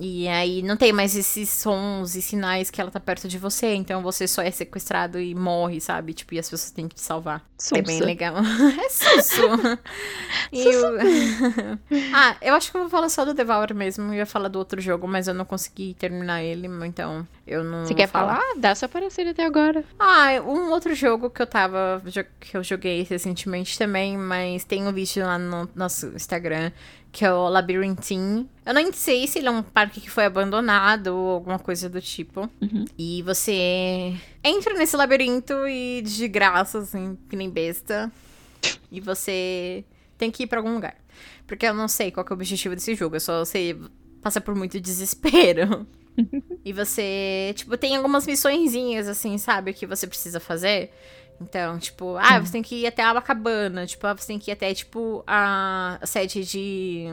S3: E aí não tem mais esses sons e sinais que ela tá perto de você. Então você só é sequestrado e morre, sabe? Tipo, e as pessoas têm que te salvar. É bem
S2: Sussa.
S3: legal. é susso. E o- ah, eu acho que eu vou falar só do Devour mesmo. Eu ia falar do outro jogo, mas eu não consegui terminar ele, então eu não.
S2: Você quer falar? Dá seu parecer até agora.
S3: Ah, um outro jogo que eu tava. que eu joguei recentemente também, mas tem um vídeo lá no nosso Instagram, que é o Labyrinthine. Eu nem sei se ele é um parque que foi abandonado ou alguma coisa do tipo.
S2: Uhum.
S3: E você entra nesse labirinto e de graça, assim, que nem besta. E você tem que ir pra algum lugar. Porque eu não sei qual é o objetivo desse jogo, eu só sei passa por muito desespero. e você, tipo, tem algumas missõezinhas, assim, sabe, que você precisa fazer. Então, tipo, ah, você tem que ir até a cabana, tipo, ah, você tem que ir até, tipo, a sede de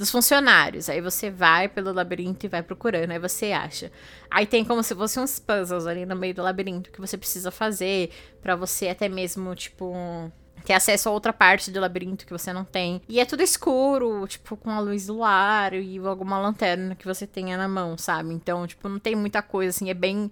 S3: dos funcionários. Aí você vai pelo labirinto e vai procurando, aí você acha. Aí tem como se fossem uns puzzles ali no meio do labirinto que você precisa fazer pra você até mesmo, tipo, ter acesso a outra parte do labirinto que você não tem. E é tudo escuro, tipo, com a luz do lar e alguma lanterna que você tenha na mão, sabe? Então, tipo, não tem muita coisa assim, é bem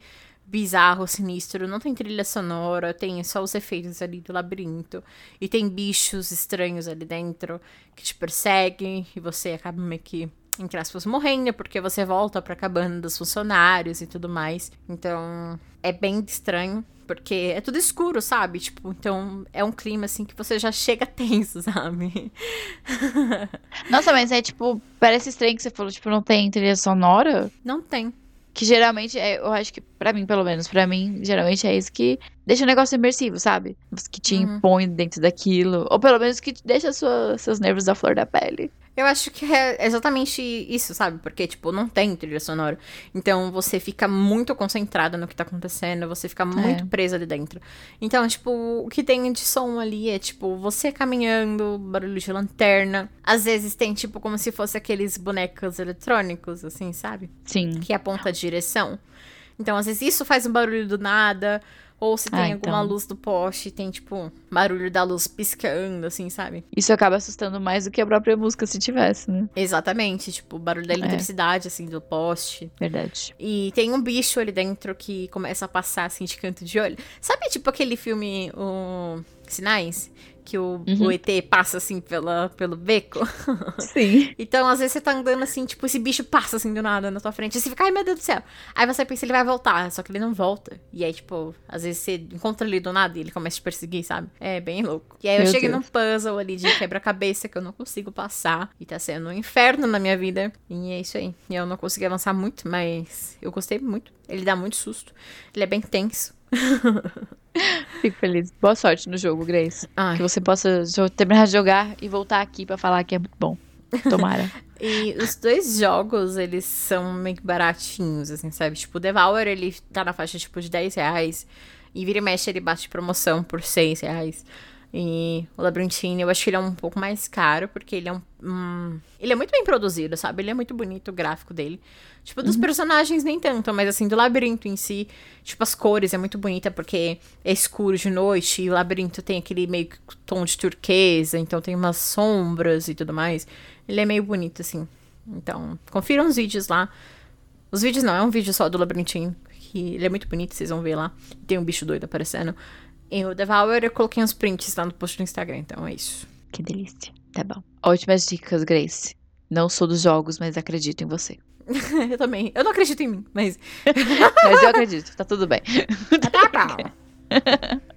S3: bizarro, sinistro, não tem trilha sonora, tem só os efeitos ali do labirinto. E tem bichos estranhos ali dentro que te perseguem e você acaba meio que, entre aspas, morrendo, porque você volta pra cabana dos funcionários e tudo mais. Então, é bem estranho. Porque é tudo escuro, sabe? Tipo, então é um clima assim que você já chega tenso, sabe?
S2: Nossa, mas é tipo, parece estranho que você falou, tipo, não tem trilha sonora.
S3: Não tem.
S2: Que geralmente, é, eu acho que, pra mim, pelo menos, pra mim, geralmente é isso que deixa o negócio imersivo, sabe? Que te
S3: Uhum.
S2: impõe dentro daquilo. Ou pelo menos que te deixa sua- seus nervos à flor da pele.
S3: Eu acho que é exatamente isso, sabe? Porque, tipo, não tem trilha sonora. Então você fica muito concentrada no que tá acontecendo, você fica muito presa ali dentro. Então, tipo, o que tem de som ali é, tipo, você caminhando, barulho de lanterna. Às vezes tem, tipo, como se fosse aqueles bonecos eletrônicos, assim, sabe?
S2: Sim.
S3: que aponta a direção. Então, às vezes isso faz um barulho do nada, ou se tem
S2: Ah,
S3: alguma
S2: então.
S3: luz do poste, tem tipo barulho da luz piscando, assim, sabe?
S2: Isso acaba assustando mais do que a própria música se tivesse, né?
S3: Exatamente, tipo, o barulho da eletricidade, assim, do poste.
S2: Verdade.
S3: E tem um bicho ali dentro que começa a passar, assim, de canto de olho. Sabe, tipo, aquele filme, o sinais que o,
S2: Uhum.
S3: o ET passa assim pela, pelo beco.
S2: Sim.
S3: Então, às vezes você tá andando assim, tipo, esse bicho passa assim do nada na tua frente. E você fica, ai meu Deus do céu. Aí você pensa, ele vai voltar, só que ele não volta. E aí, tipo, às vezes você encontra ele do nada e ele começa a te perseguir, sabe? É bem louco. E aí eu
S2: Meu
S3: cheguei
S2: Deus.
S3: num puzzle ali de quebra-cabeça que eu não consigo passar. E tá sendo um inferno na minha vida. E é isso aí. E eu não consegui avançar muito, mas eu gostei muito. Ele dá muito susto. Ele é bem tenso.
S2: Fico feliz. Boa sorte no jogo, Grace.
S3: Ai.
S2: Que você possa terminar de jogar e voltar aqui pra falar que é muito bom. Tomara.
S3: E os dois jogos, eles são meio que baratinhos, assim, sabe? Tipo, o Devour, ele tá na faixa, tipo, de 10 reais. E vira e mexe, ele bate promoção por 6 reais. E o Labyrinthine, eu acho que ele é um pouco mais caro, porque ele é um... hum, ele é muito bem produzido, sabe? Ele é muito bonito, o gráfico dele. Tipo, dos personagens nem tanto, mas assim, do labirinto em si, tipo, as cores é muito bonita, porque é escuro de noite, e o labirinto tem aquele meio que tom de turquesa, então tem umas sombras e tudo mais. Ele é meio bonito, assim. Então, confiram os vídeos lá. Os vídeos não, é um vídeo só do labirintinho, que ele é muito bonito, vocês vão ver lá. Tem um bicho doido aparecendo. E o Devour, eu coloquei uns prints lá no post do Instagram, então é isso.
S2: Que delícia. Tá bom. Ótimas dicas, Grace. Não sou dos jogos, mas acredito em você.
S3: eu também. Eu não acredito em mim, mas.
S2: Mas eu acredito, tá tudo bem.
S3: tá bom.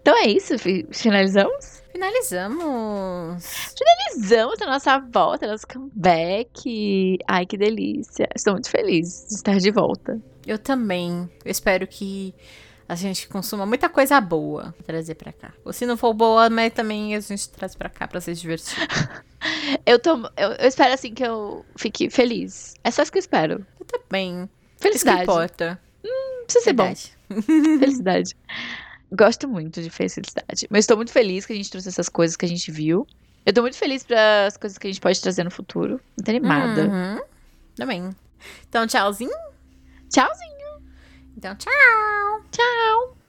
S2: Então é isso, fi- finalizamos?
S3: Finalizamos.
S2: Finalizamos a nossa volta, nosso comeback. Ai, que delícia. Estou muito feliz de estar de volta.
S3: Eu também. Eu espero que a gente consuma muita coisa boa pra trazer pra cá. Ou se não for boa, mas também a gente traz pra cá pra se divertir.
S2: Eu, tô, eu, eu espero assim que eu fique feliz. É só isso que eu espero.
S3: Eu também. Isso que
S2: Felicidade.
S3: importa.
S2: Precisa ser bom.
S3: Verdade.
S2: Felicidade. Gosto muito de felicidade. Mas estou muito feliz que a gente trouxe essas coisas que a gente viu. Eu tô muito feliz para as coisas que a gente pode trazer no futuro. Muito animada.
S3: Uhum. Também. Então, tchauzinho.
S2: Tchauzinho.
S3: Então, tchau.
S2: Tchau.